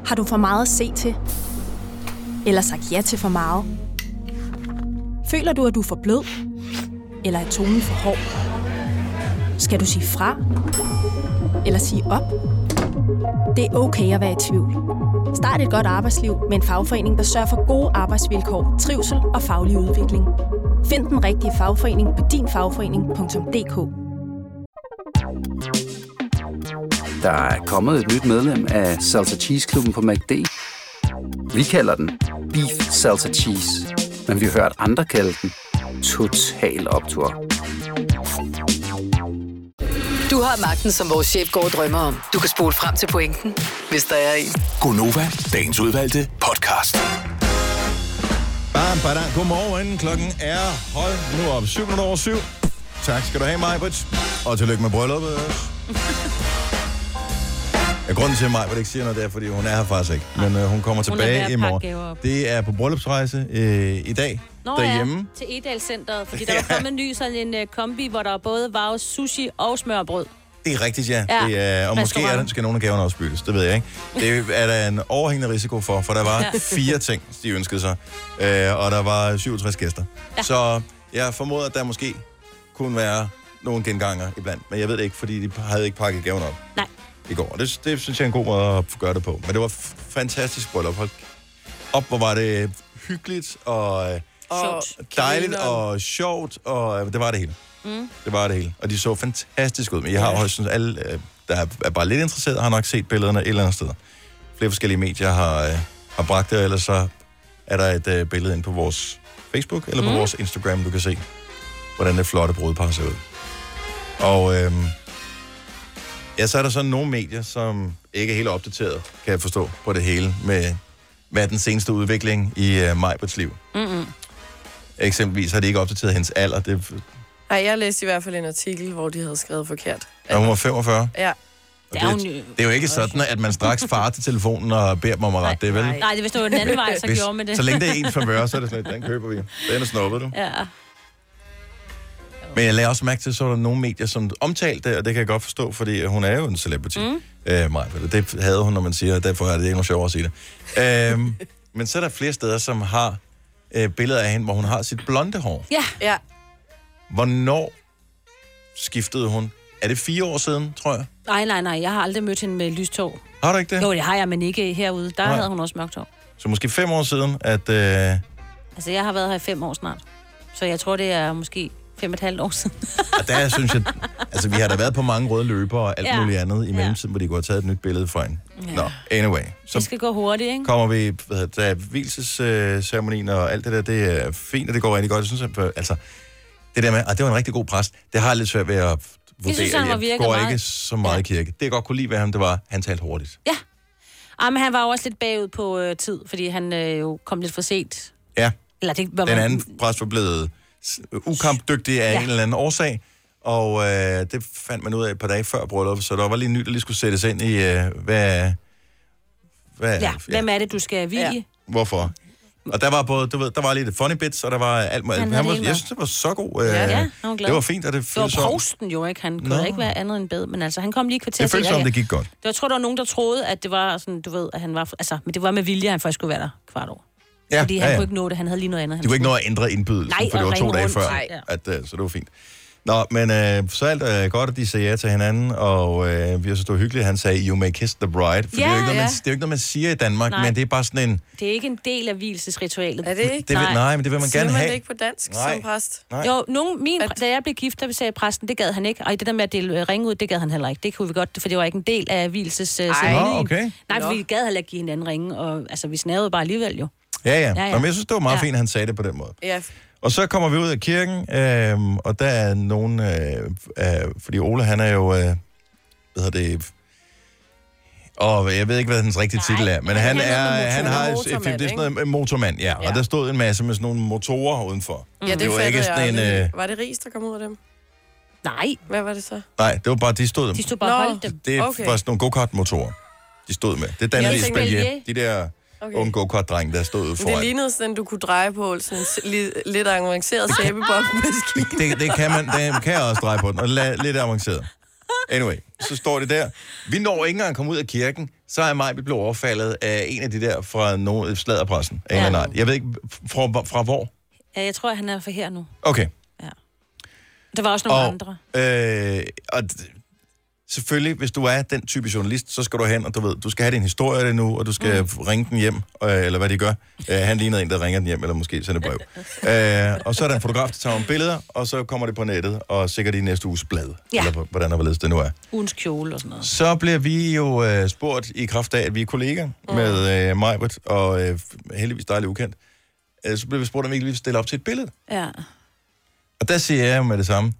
Har du for meget at se til? Eller sagt ja til for meget? Føler du, at du er for blød? Eller er tonen for hård? Skal du sige fra? Eller sige op? Det er okay at være i tvivl. Start et godt arbejdsliv med en fagforening, der sørger for gode arbejdsvilkår, trivsel og faglig udvikling. Find den rigtige fagforening på dinfagforening.dk. Der er kommet et nyt medlem af Salsa Cheese Klubben på MACD. Vi kalder den Beef Salsa Cheese, men vi har hørt andre kalde den Total Optor. Du har magten, som vores chef går og drømmer om. Du kan spole frem til pointen, hvis der er en. Gonova, dagens udvalgte podcast. Bam, badam. Godmorgen. Klokken er hold nu op. 7 minutter over 7. Tak skal du have, Majbrit. Og tillykke med brylluppet også. Ja, grunden til, at Majbrit ikke siger noget, det er, fordi hun er her faktisk ikke. Men øh, hun kommer Hun er tilbage at i morgen. Det er på bryllupsrejse øh, i dag Nå derhjemme. ja, til Edalcenteret, fordi der var kommet en ny sådan en uh, kombi, hvor der både var sushi og smørbrød. Det er rigtigt, ja. Ja, Det er, og måske er der, skal nogle af gaverne også byttes. Det ved jeg ikke. Det er der en overhængende risiko for, for der var Ja. fire ting, de ønskede sig. Øh, og der var 67 gæster. Ja. Så jeg formoder, at der måske kunne være nogle genganger iblandt. Men jeg ved det ikke, fordi de havde ikke pakket gaven op Nej. i går. Det, det synes jeg er en god måde at gøre det på. Men det var fantastisk bryllup. Hold op, hvor var det hyggeligt og, øh, Og dejligt og sjovt. Og øh, det var det hele. Mm. Det var det hele. Og de så fantastisk ud. Men jeg har også synes, alle, øh, der er bare lidt interesseret, har nok set billederne et eller andet sted. Flere forskellige medier har, øh, har bragt det, og ellers så er der et øh, billede ind på vores Facebook eller på Mm. vores Instagram, du kan se, hvordan det flotte brudepar ser ud. Og øh, ja, så er der sådan nogle medier, som ikke er helt opdateret, kan jeg forstå, på det hele, med hvad den seneste udvikling i øh, Majberts liv. Mm-mm. Eksempelvis har de ikke opdateret hendes alder. Det, Ej, jeg læste i hvert fald en artikel, hvor de havde skrevet forkert. er hun var 45. Ja. Det er, det, det er jo ikke sådan, at man straks farer til telefonen og beder dem om at rette det, vel? Nej, det er hvis det var den anden vej, så Hvis, gjorde man det. Så længe det er ens favør, så er det sådan, at den køber vi. Den er snuppet, du. Ja. Men jeg lagde også mærke til, så var der nogle medier, som omtalte det, og det kan jeg godt forstå, fordi hun er jo en celebrity. Mm. Øh, Maja, det havde hun, når man siger, og derfor er det endnu sjovere at sige det. øhm, men så er der flere steder, som har øh, billeder af hende, hvor hun har sit blonde hår. Ja. ja. Hvornår skiftede hun? Er det fire år siden, tror jeg? Nej, nej, nej. Jeg har aldrig mødt hende med lyst hår. Har du ikke det? Jo, det har jeg, men ikke herude. Der Nej. havde hun også mørkt hår. Så måske fem år siden, at... Øh, Altså, jeg har været her i fem år snart. Så jeg tror, det er måske fem og et halvt år siden. Og der synes jeg, altså vi har da været på mange røde løber og alt Ja. ja. muligt andet i mellemtiden, hvor de kunne have taget et nyt billede fra en. Ja. Nå, anyway. Det Så skal gå hurtigt, ikke? kommer vi, hedder det, hvilesesceremonien og alt det der, det er fint, og det går rigtig godt. Jeg synes, at, altså, det der med, at det var en rigtig god præst, det har jeg lidt svært ved at vurdere. synes, han var jeg virket går meget- ikke så meget ja. i kirke. Det jeg godt kunne lide ved ham, det var, han talte hurtigt. Ja. Ah, men han var jo også lidt bagud på øh, tid, fordi han øh, jo kom lidt for sent. Ja, Eller det var den anden præst var blevet ukampdygtig af Ja. ja. en eller anden årsag, og øh, det fandt man ud af et par dage før brylluppet, så der var lige nyt, der lige skulle sættes ind i, øh, hvad, hvad, Ja, hvem er det, du skal vige? Ja. hvorfor. Og der var både, du ved, der var lidt funny bits, og der var alt muligt. Han Han var, det jeg synes, det var så god. Øh, Ja, ja, han var glad. det var fint, og det Det var føltes prosten jo, ikke? Han kunne Nå. ikke være andet end bed, men altså, han kom lige kvarter det føltes som, det gik godt. Jeg tror, der var nogen, der troede, at det var sådan, du ved, at han var... Altså, men det var med vilje, at han faktisk skulle være der kvart over. Ja, Fordi han ja, ja. kunne ikke nå det. Han havde lige noget andet. han De kunne ikke nå at ændre indbydelsen, Nej, for det var to dage rundt. før, at, øh, så det var fint. Nå, men øh, så alt er godt, at de sagde ja til hinanden, og øh, vi har så stået hyggeligt. Han sagde, you may kiss the bride. For det, er jo Ja, ikke noget, man, ja. det er jo ikke noget, man siger i Danmark, Nej. men det er bare sådan en... Det er ikke en del af hvilesesritualet. Er det ikke? Det vil, nej, men det vil man Siger gerne man have. det ikke på dansk Nej. som præst? Nej. Jo, nogen, min, da jeg blev gift, der sagde præsten, det gad han ikke. Og det der med at dele øh, ringe ud, det gad han heller ikke. Det kunne vi godt, for det var ikke en del af hvilses uh, Nå, okay. Nej, for vi gad heller ikke give hinanden ringe, og altså, vi snavede bare alligevel jo. Ja, ja. Ja, ja, ja. ja. Men jeg synes, det var meget Ja. fint, at han sagde det på den måde. Ja. Og så kommer vi ud af kirken, øh, og der er nogen, øh, øh, fordi Ole, han er jo, øh, hvad hedder det, og jeg ved ikke, hvad hans rigtige titel er, men han, han er, er han har motormand, det er sådan noget en motormand, ja, Ja. og der stod en masse med sådan nogle motorer udenfor. Ja, det, det var ikke sådan jeg en, øh, Var det ris, der kom ud af dem? Nej. Hvad var det så? nej, det var bare, de stod, De stod bare Nå. holdt dem. det Okay. var sådan nogle go-kart-motorer, de stod med. Det er tænkte- Espalier, de der Okay. unge go-kart-drenge, der stod ude Men det foran. lignede sådan, du kunne dreje på sådan en li- lidt avanceret sæbebobmaskine. det, det kan man, det kan jeg også dreje på den, og la, lidt avanceret. Anyway, så står det der. Vi når ikke engang at komme ud af kirken, så er mig blevet overfaldet af en af de der fra nogle sladderpressen. Ja. Jeg ved ikke, fra, fra hvor? Ja, jeg tror, han er for her nu. Okay. Der var også nogle Og, andre. øh, og selvfølgelig, hvis du er den type journalist, så skal du hen, og du ved, du skal have din historie det nu, og du skal mm. ringe den hjem, øh, eller hvad de gør. Øh, han lignede en, der ringer den hjem, eller måske sender brev. øh, og så er der en fotograf, der tager nogle billeder, og så kommer det på nettet, og sikkert i næste uges blad, Ja. eller på- hvordan og hvorledes det nu er. Ugens kjole og sådan noget. Så bliver vi jo øh, spurgt i kraft af, at vi er kolleger mm. med øh, Majbert, og øh, heldigvis dejligt ukendt. Øh, så bliver vi spurgt, om vi ikke lige vil stille op til et billede. Ja. Og der siger jeg med det samme,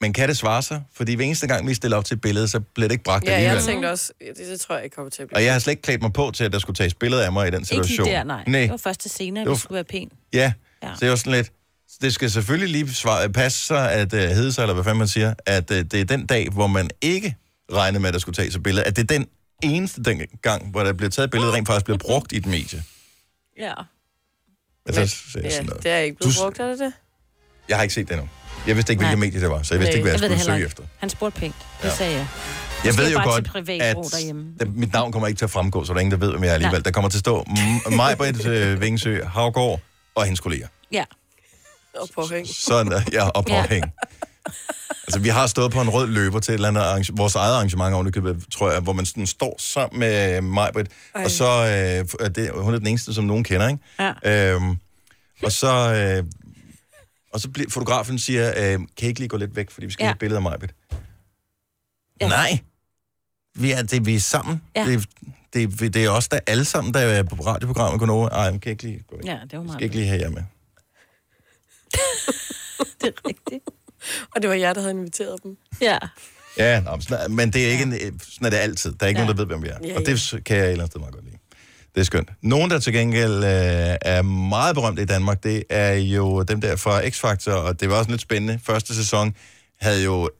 men kan det svare sig? Fordi hver eneste gang, vi stiller op til et billede, så bliver det ikke bragt Ja, alligevel. jeg tænkte også, det, det tror jeg ikke kommer til at blive. Og jeg har slet ikke klædt mig på til, at der skulle tages billeder af mig i den Ikke situation. lige der, nej. nej. Det var først til senere, Det var- vi skulle være pæn. Ja, Ja. ja. så det var sådan lidt... Det skal selvfølgelig lige svare, passe sig, at uh, hedde sig, eller hvad fanden man siger, at uh, det er den dag, hvor man ikke regner med, at der skulle tages et billede. At det er den eneste den gang, hvor der bliver taget et billede, rent faktisk bliver brugt i et medie. Ja. Altså, så siger jeg Ja, sådan noget. det er ikke blevet Du- brugt, er det det? Jeg har ikke set det endnu. Jeg vidste ikke, hvilket medie det var, så jeg vidste Nej, ikke, hvad jeg, det skulle søge ikke. efter. Han spurgte pænt. Det Ja. sagde jeg. Jeg Måske ved jo godt, at der, mit navn kommer ikke til at fremgå, så der er ingen, der ved, hvem jeg er alligevel. Nej. Der kommer til at stå mig, Britt øh, Vingsø, Havgård og hendes kolleger. Ja. Og på hæng. Sådan der, ja, og på Ja. Altså, vi har stået på en rød løber til et eller andet arrange- vores eget arrangement, ovenikøbet, tror jeg, hvor man sådan står sammen med Britt, Ej. og så, øh, er det, hun er den eneste, som nogen kender, ikke? Ja. Øhm, og så, øh, og så bliver fotografen siger, øh, kan I ikke lige gå lidt væk, fordi vi skal Ja. have et billede af mig? Ja. Nej, vi er, det, vi er sammen. Ja. Det, det, det er os, der alle sammen, der er på radioprogrammet, går over. Ej, kan I ikke lige gå væk? Ja, det var Skal meget. I ikke lige have jer med? Det er rigtigt. Og det var jer, der havde inviteret dem. Ja. Ja, nå, men det er ikke en, sådan er det altid. Der er ikke Ja. ja. nogen, der ved, hvem vi er. Ja, Og ja. det kan jeg et eller andet sted meget godt lide. Det er skønt. Nogen, der til gengæld øh, er meget berømte i Danmark, det er jo dem der fra X-Factor, og det var også lidt spændende. Første sæson havde jo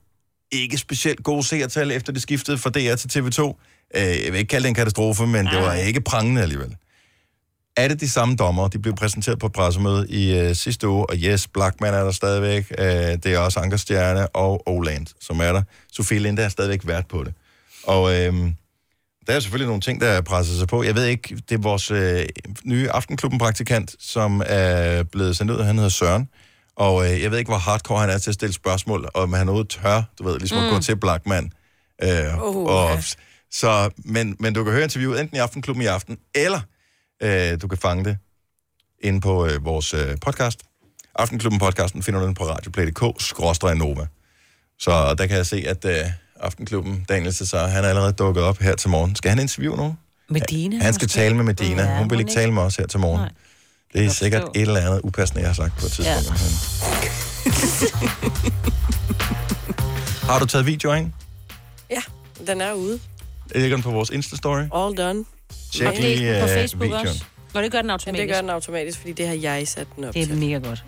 ikke specielt gode seertal, efter det skiftede fra DR til TV2. Øh, jeg vil ikke kalde det en katastrofe, men det var ikke prangende alligevel. Er det de samme dommer? De blev præsenteret på et pressemøde i øh, sidste uge, og yes, Blackman er der stadigvæk. Øh, det er også Anker Stjerne og Oland, som er der. Sofie Linde er stadigvæk vært på det. Og øh, der er selvfølgelig nogle ting, der presser sig på. Jeg ved ikke, det er vores øh, nye Aftenklubben-praktikant, som er blevet sendt ud. Han hedder Søren. Og øh, jeg ved ikke, hvor hardcore han er til at stille spørgsmål, og om han overhovedet tør, du ved, ligesom mm. at gå til Blackman. Øh, Uh, og, ja. så, men, men du kan høre interviewet enten i Aftenklubben i aften, eller øh, du kan fange det inde på øh, vores øh, podcast. Aftenklubben-podcasten finder du den på radioplay.dk, skråstrej Nova. Så der kan jeg se, at øh, Aftenklubben, Daniel Cesar, han er allerede dukket op her til morgen. Skal han interviewe nogen? Medina. Han skal måske? tale med Medina. Ja, Hun vil ikke tale med os her til morgen. Nej. Det er sikkert et eller andet upassende, jeg har sagt på et tidspunkt. Ja. har du taget video ind? Ja, den er ude. Ligger den på vores Insta-story? All done. Tjek Og det lige er på øh, Facebook videoen. også. Og det gør den automatisk. det gør den automatisk, fordi det har jeg sat den op Det er til. mega godt.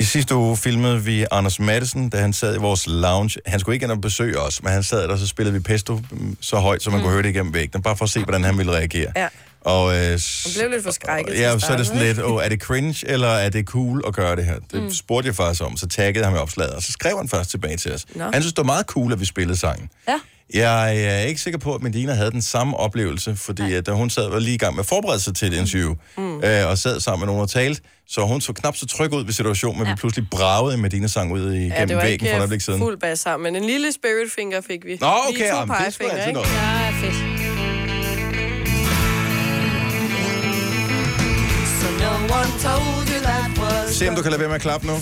I sidste uge filmede vi Anders Madsen, da han sad i vores lounge. Han skulle ikke ind og besøge os, men han sad der, og så spillede vi pesto mm, så højt, så man mm. kunne høre det igennem væggen. Bare for at se, hvordan han ville reagere. Ja. Og, øh, Han blev lidt forskrækket Ja, så er det sådan lidt, oh, er det cringe, eller er det cool at gøre det her? Det Mm. mm. spurgte jeg faktisk om, så taggede han med opslaget, og så skrev han først tilbage til os. Nå. Han synes, det var meget cool, at vi spillede sangen. Ja. Jeg er ikke sikker på, at Medina havde den samme oplevelse, fordi at, da hun sad var lige i gang med at forberede sig til et interview, mm. øh, og sad sammen med nogen og talte, så hun så knap så tryg ud ved situationen, men ja. vi pludselig bragede en Medina-sang ud igennem Ja, det var væggen for et øjeblik siden. fuld bas sammen, men en lille spirit finger fik vi. Nå, okay, Lige to jamen, det er pegefingre, altid ikke? noget. Ja, fedt. So no one told you that was Se om du kan lade være med at klappe nu. Your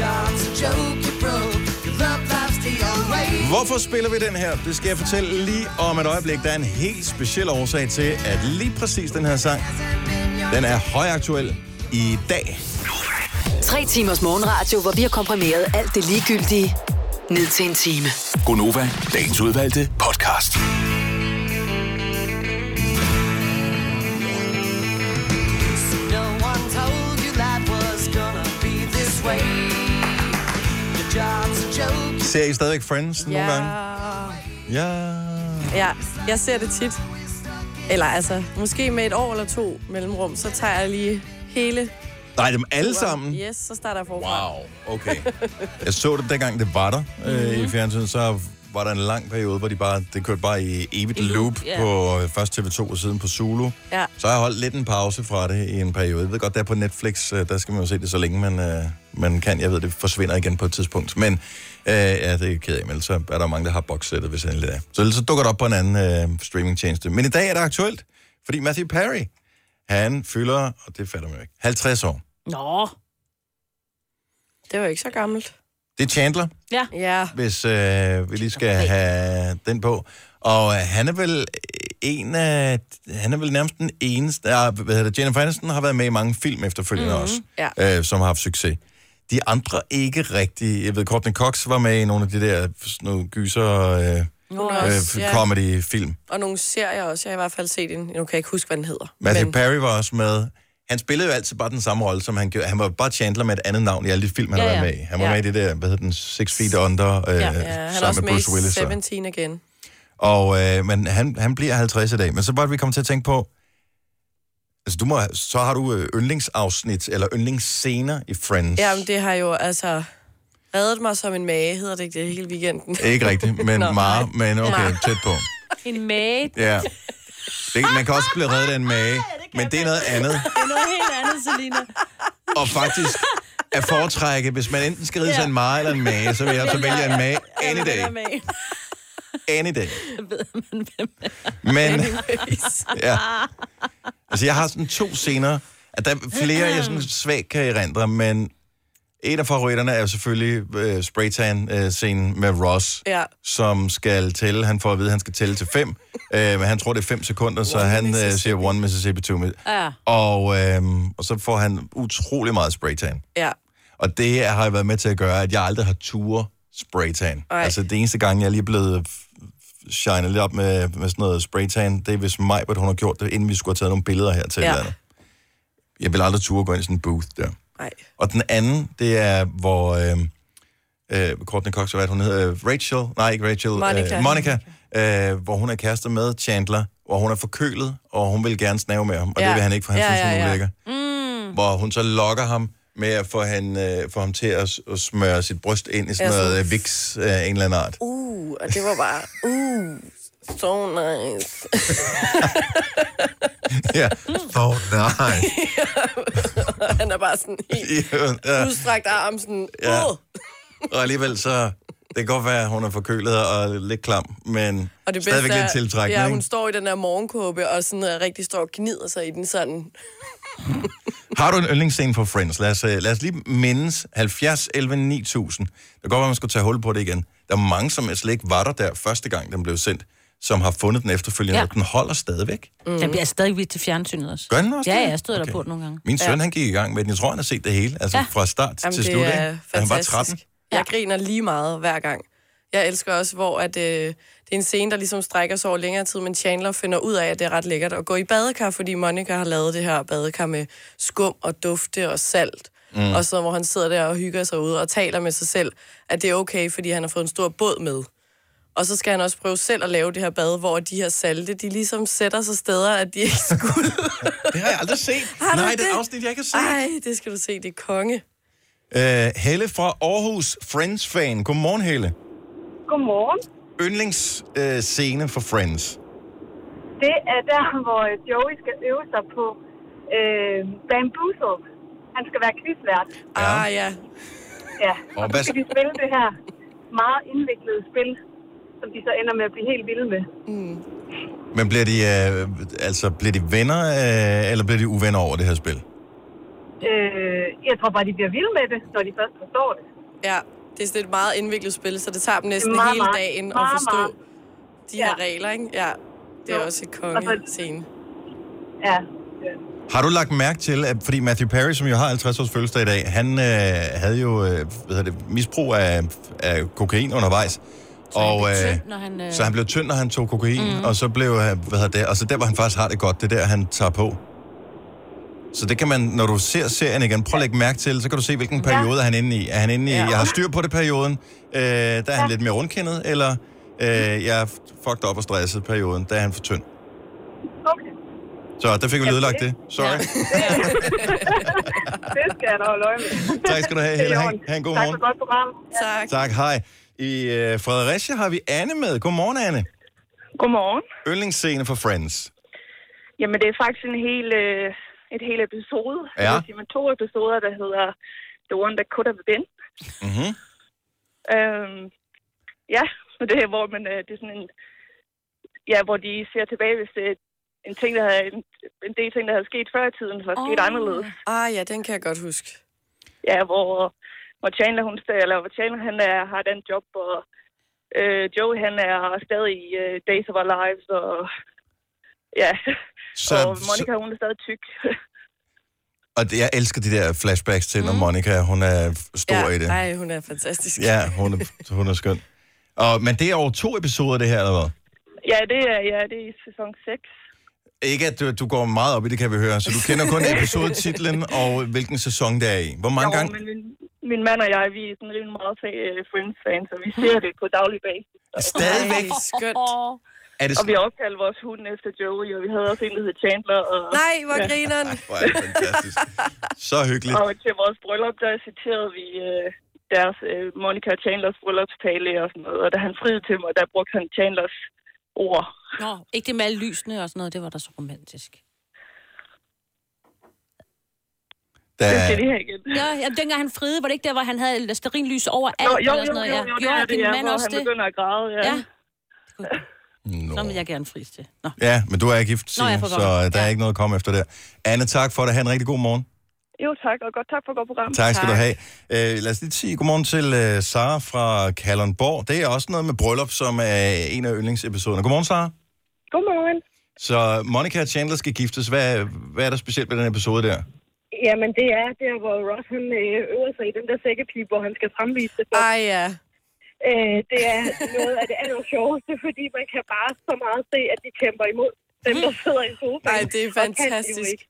job's a joke you broke. Your love Hvorfor spiller vi den her? Det skal jeg fortælle lige om et øjeblik. Der er en helt speciel årsag til, at lige præcis den her sang, den er højaktuel i dag. Tre timers morgenradio, hvor vi har komprimeret alt det ligegyldige ned til en time. Gonova, dagens udvalgte podcast. No Ser I stadigvæk Friends nogle gange? Ja. Ja, jeg ser det tit. Eller altså, måske med et år eller to mellemrum, så tager jeg lige hele... Nej, dem alle sammen? Yes, så starter jeg forfra. Wow, okay. Jeg så det dengang, det var der øh, Mhm. i fjernsynet, så var der en lang periode, hvor de bare, det kørte bare i evigt loop, ja. på øh, først TV2 og siden på Zulu. Ja. Så har jeg holdt lidt en pause fra det i en periode. Jeg ved godt, der på Netflix, øh, der skal man jo se det så længe man, øh, man kan. Jeg ved, det forsvinder igen på et tidspunkt. Men øh, ja, det er ked af, men så er der mange, der har boxsættet, hvis endelig det er. Så så dukker det op på en anden øh, streamingtjeneste. Men i dag er det aktuelt, fordi Matthew Perry, han fylder, og det fatter man jo ikke, 50 år. Nå. Det var ikke så gammelt. Det er Chandler, Ja. Ja. hvis øh, vi lige skal have den på. Og øh, han er vel en af... Han er vel nærmest den eneste... Ja, hvad hedder det? Jennifer Aniston har været med i mange film efterfølgende mm-hmm. også, Ja. øh, som har haft succes. De andre ikke rigtig... Jeg ved, Courtney Cox var med i nogle af de der sådan nogle gyser... Øh, også, øh, ja. comedy-film. Og nogle serier også. Jeg har i hvert fald set en. Nu kan jeg ikke huske, hvad den hedder. Matthew Perry var også med. Han spillede jo altid bare den samme rolle, som han gjorde. Han var bare Chandler med et andet navn i alle de film, han Ja, ja. været med i. Han var Ja. med i det der, hvad hedder den, Six Feet Under, øh, Ja, ja, han er sammen også med Bruce Willis. i og- 17 igen. Og, øh, men han, han bliver 50 i dag. Men så bare, vi kommer til at tænke på, altså du må, så har du øh, yndlingsafsnit, eller yndlingsscener i Friends. Jamen, det har jo altså reddet mig som en mage, hedder det ikke det hele weekenden. Ikke rigtigt, men Nå, meget, men okay, Nej. tæt på. En mage. Ja. Det, man kan også blive reddet af en mage, men det er noget andet. Det er noget helt andet, Selina. Og faktisk at foretrække, hvis man enten skal ride sig en mare eller en mage, så vil jeg så vælge en mage any day. Any day. Men, ja. Altså, jeg har sådan to scener, at der er flere, jeg sådan svagt kan erindre, men en af favoritterne er selvfølgelig øh, spraytan-scenen med Ross, Ja. som skal tælle. Han får at vide, at han skal tælle til fem, øh, men han tror, det er fem sekunder, så One han øh, siger one Mississippi, two Mississippi. Ja. Og, øh, og så får han utrolig meget spraytan. Ja. Og det har jo været med til at gøre, at jeg aldrig har ture spraytan. Ej. Altså det eneste gang, jeg er lige blevet shinet lidt op med, med sådan noget spraytan, det er hvis mig, hun har gjort det, inden vi skulle have taget nogle billeder her til. Ja. Ja. Jeg vil aldrig ture gå ind i sådan en booth der. Nej. Og den anden, det er, hvor... Øh, øh, Courtney Cox, hvad er hun hedder? Øh, Rachel? Nej, ikke Rachel. Monica. Øh, Monica, øh, hvor hun er kærester med Chandler, hvor hun er forkølet, og hun vil gerne snave med ham, og ja. Det vil han ikke, for han Ja, synes, hun ja, er ja. ulækker. Mm. Hvor hun så lokker ham med at få, han, øh, få ham til at, at smøre sit bryst ind i sådan Ja, noget øh, Vicks af en eller anden art. Uh, og det var bare, uh, so nice. ja, oh, nej. Og han er bare sådan helt ja. udstrakt arm, sådan, Ja. uh. Og alligevel så... Det kan godt være, at hun er forkølet og lidt klam, men Og det stadigvæk bedste lidt tiltrækkende, ja, ikke? hun står i den der morgenkåbe, og sådan uh, rigtig står og gnider sig i den sådan. Har du en yndlingsscene for Friends? Lad os, øh, lad os lige mindes 70 11 9000. Det kan godt være, man skulle tage hul på det igen. Der er mange, som slet ikke var der der første gang, den blev sendt, som har fundet den efterfølgende, Ja. ja. og den holder stadigvæk. Mm. Den bliver stadig vidt til fjernsynet også. Gør den også Ja, det? ja, jeg stod okay. der på nogle gange. Min søn, ja. han gik i gang med den. Jeg tror, han har set det hele, altså Ja. ja. fra start Jamen, til det slut. er ikke? Da Han var fantastisk. 13. Jeg griner lige meget hver gang. Jeg elsker også, hvor at, øh, det er en scene, der ligesom strækker sig over længere tid, men Chandler finder ud af, at det er ret lækkert at gå i badekar, fordi Monica har lavet det her badekar med skum og dufte og salt. Mm. Og så hvor han sidder der og hygger sig ude og taler med sig selv, at det er okay, fordi han har fået en stor båd med. Og så skal han også prøve selv at lave det her bad, hvor de her salte, de ligesom sætter sig steder, at de ikke skulle. det har jeg aldrig set. Har Nej, det er afsnit, jeg ikke har set. Ej, det skal du se, det er konge. Uh, Helle fra Aarhus, Friends-fan. Godmorgen, Helle. Godmorgen. Yndlingsscene uh, scene for Friends. Det er der, hvor Joey skal øve sig på øh, Bamboozled. Han skal være quizvært. Ah, ja. Ja, Og så skal de spille det her meget indviklede spil, som de så ender med at blive helt vilde med. Mm. Men bliver de, uh, altså, bliver de venner, uh, eller bliver de uvenner over det her spil? Øh, jeg tror bare, de bliver vilde med det, når de først forstår det. Ja, det er sådan et meget indviklet spil, så det tager dem næsten Meget, hele meget. dagen at Meget, forstå meget. de her regler, ikke? Ja, det er Jo. også et konge-scene. Ja. Har du lagt mærke til, at fordi Matthew Perry, som jo har 50 års fødselsdag i dag, han øh, havde jo øh, hvad hedder det, misbrug af, af kokain undervejs. Og, blev øh, tynd, når han, øh- Så han blev tynd, når han tog kokain, mm. og så blev han, hvad hedder det, og så der, hvor han faktisk har det godt, det er der, han tager på. Så det kan man, når du ser serien igen, prøv at lægge mærke til, så kan du se, hvilken periode er han inde i. Er han inde i, Ja. jeg har styr på det perioden, øh, der er han lidt mere rundkendet, eller øh, jeg er fucked op og stresset perioden, der er han for tynd. Okay. Så der fik vi Ja, ødelagt det-. Sorry. det skal jeg da holde øje med. Tak skal du have, er Helle. Ha' en god tak morgen. for godt program. Ja. Tak. Tak, hej. I øh, Fredericia har vi Anne med. Godmorgen, Anne. Godmorgen. Yndlingsscene for Friends. Jamen, det er faktisk en hel, øh, et helt episode. Ja. Jeg vil sige, to episoder, der hedder The One That Could Have Been. Mm-hmm. Øhm, ja, og det er, hvor man, øh, det er sådan en... Ja, hvor de ser tilbage, hvis det er en, ting, der havde, en, en del ting, der havde sket før i tiden, var sket anderledes. Ah ja, den kan jeg godt huske. Ja, hvor, hvor Chandler, hun eller hvor Chandler, han er, har den job, og øh, Joey, han er stadig i uh, Days of Our Lives, og ja, Så, og Monica, hun er stadig tyk. og det, jeg elsker de der flashbacks til, når Monica, hun er stor ja, i det. Nej, hun er fantastisk. Ja, hun er, hun er skøn. Og, men det er over to episoder, det her, eller hvad? Ja, det er, ja, det er i sæson 6. Ikke at du, du går meget op i det, kan vi høre. Så du kender kun episodetitlen og hvilken sæson det er i. Hvor mange jo, gange... men min, min mand og jeg, vi er sådan rimelig meget uh, Friends-fans, så vi ser det på daglig basis. Stadigvæk? Skønt. Er det Og vi har opkaldt vores hund efter Joey, og vi havde også en, der hed Chandler. Og, Nej, hvor grineren. Hvor er det fantastisk. Så hyggeligt. Og til vores bryllup, der citerede vi øh, deres øh, Monica og Chandlers bryllupstale og sådan noget. Og da han friede til mig, der brugte han Chandlers ord. Nå, ikke det med alle lysene og sådan noget, det var da så romantisk. Der, Det skal de have igen. Ja, ja, dengang han friede, var det ikke der, hvor han havde sterinlys over alt? Jo, jo, eller sådan jo, noget? jo, ja. jo, det Gjorde er det, din ja, mand hvor også han det? begynder at græde, ja. ja. Så vil jeg gerne fries til. Nå. Ja, men du er gift, Nå, jeg Signe, forstår. så øh, der er ikke noget at komme efter der. Anne, tak for det. Ha' en rigtig god morgen. Jo, tak, og godt tak for et godt program. Tak skal du have. Øh, lad os lige sige godmorgen til øh, Sara fra Kalundborg. Det er også noget med bryllup, som er en af yndlingsepisoderne. Godmorgen, Sara. Godmorgen. Så Monica og Chandler skal giftes. Hvad, hvad er der specielt ved den episode der? Jamen, det er der, hvor Ross han øh, øver sig i den der sækkepip, hvor han skal fremvise det. For. Ej, ja. Øh, det er noget af det aller sjoveste, fordi man kan bare så meget se, at de kæmper imod dem, der sidder i sofaen. Ej, det er de fantastisk. ikke.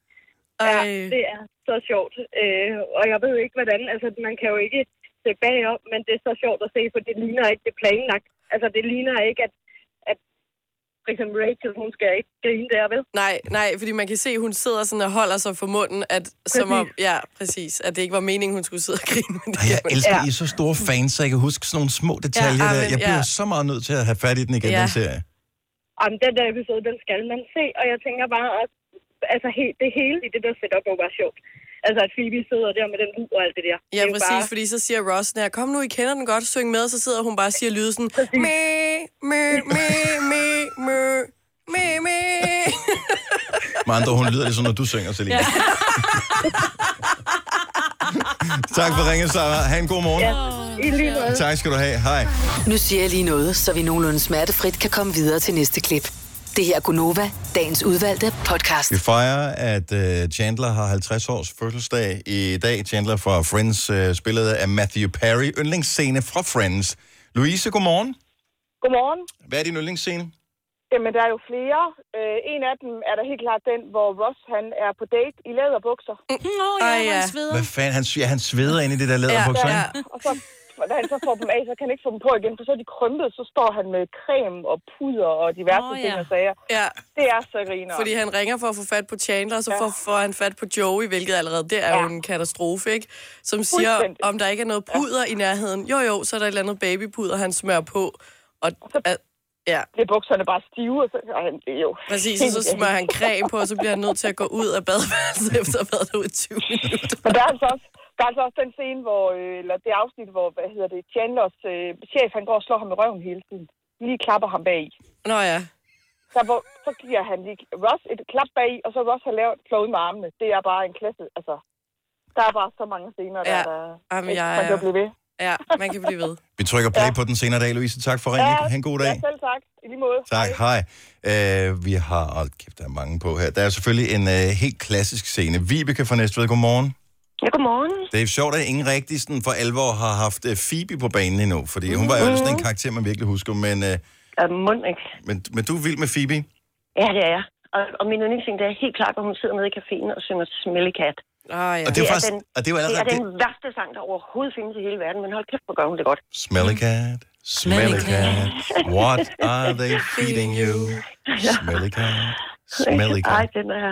Ja, det er så sjovt. Øh, og jeg ved ikke, hvordan... Altså, man kan jo ikke se bagom, men det er så sjovt at se, for det ligner ikke det planlagt. Altså, det ligner ikke, at for eksempel Rachel, hun skal ikke grine der, vel? Nej, nej, fordi man kan se, at hun sidder sådan og holder sig for munden, at, som om, ja, præcis, at det ikke var meningen, hun skulle sidde og grine. Men jeg elsker, ja. I er så store fans, så jeg kan huske sådan nogle små detaljer Ja, der. amen, Jeg bliver ja. så meget nødt til at have fat i den igen, Ja. den serie. Jamen, den der episode, den skal man se, og jeg tænker bare, at altså, he, det hele i det der setup var bare sjovt. Altså, at Phoebe sidder der med den lyd og alt det der. det Ja, er jo præcis, bare... fordi så siger Ross sådan her, kom nu, I kender den godt, syng med, og så sidder hun bare og siger lyde sådan, mæ, mæ, mæ, mæ, mæ, mæ, mæ. Med andre, hun lyder lidt som, når du synger, Selina. Ja. tak for ringen, Sarah. Ha' en god morgen. Ja, i lige måde. Tak skal du have. Hej. Nu siger jeg lige noget, så vi nogenlunde smertefrit kan komme videre til næste klip. Det her er Gunova, dagens udvalgte podcast. Vi fejrer, at uh, Chandler har 50 års fødselsdag i dag. Chandler fra Friends, uh, spillet af Matthew Perry. Yndlingsscene fra Friends. Louise, godmorgen. Godmorgen. Hvad er din yndlingsscene? Jamen, der er jo flere. Øh, en af dem er der helt klart den, hvor Ross han er på date i læderbukser. Nå, ja, Ej, ja. han sveder. Hvad fanden? Han, ja, han sveder ind i det der læderbukser, Ja, ikke? Og så, da han så får dem af, så kan han ikke få dem på igen, for så er de krympet, så står han med creme og puder og diverse oh, ja. ting og sager. Ja. Det er så griner. Fordi han ringer for at få fat på Chandler, og så får, får han fat på Joey, hvilket allerede det er jo en katastrofe, ikke? Som siger, om der ikke er noget puder i nærheden. Jo, jo, så er der et eller andet babypuder, han smører på. Og, at, ja. Det er bukserne bare stive, og så er han jo... Præcis, og så smører han creme på, og så bliver han nødt til at gå ud af badeværelset, efter at have været derude i 20 minutter. Men der er altså også, der er altså også den scene, hvor, øh, eller det afsnit, hvor, hvad hedder det, Chandlers øh, chef, han går og slår ham med røven hele tiden. Lige klapper ham bag i. Nå ja. Så, hvor, så giver han lige Ross et klap bag i, og så Ross har lavet flået med armene. Det er bare en klasse, altså... Der er bare så mange scener, der, Ja. der Jamen, ikke- jeg man kan er- blive ved. Ja, man kan blive ved. Vi trykker play på den senere dag, Louise. Tak for ringen. Ha' en god dag. Ja, selv tak. I lige måde. Tak, hej. Uh, vi har... Åh, kæft, der er mange på her. Der er selvfølgelig en uh, helt klassisk scene. Vibeke fra Næstved, godmorgen. Ja, godmorgen. Det er sjovt, at ingen rigtig sådan for alvor har haft uh, Phoebe på banen endnu, fordi hun var jo Mhm. sådan en karakter, man virkelig husker, men, uh, Ja, mund, ikke? men, men du er vild med Phoebe. Ja, det er jeg. Og, og min yndlingsting, det er helt klart, når hun sidder nede i caféen og synger Smelly Cat. Ah, ja. Og det er faktisk- den, og det er allerede det er det- den værste sang, der overhovedet findes i hele verden, men hold kæft, hvor gør hun det godt. Smelly cat, smelly cat, what are they feeding you? Smelly cat, smelly Ej, cat. den er...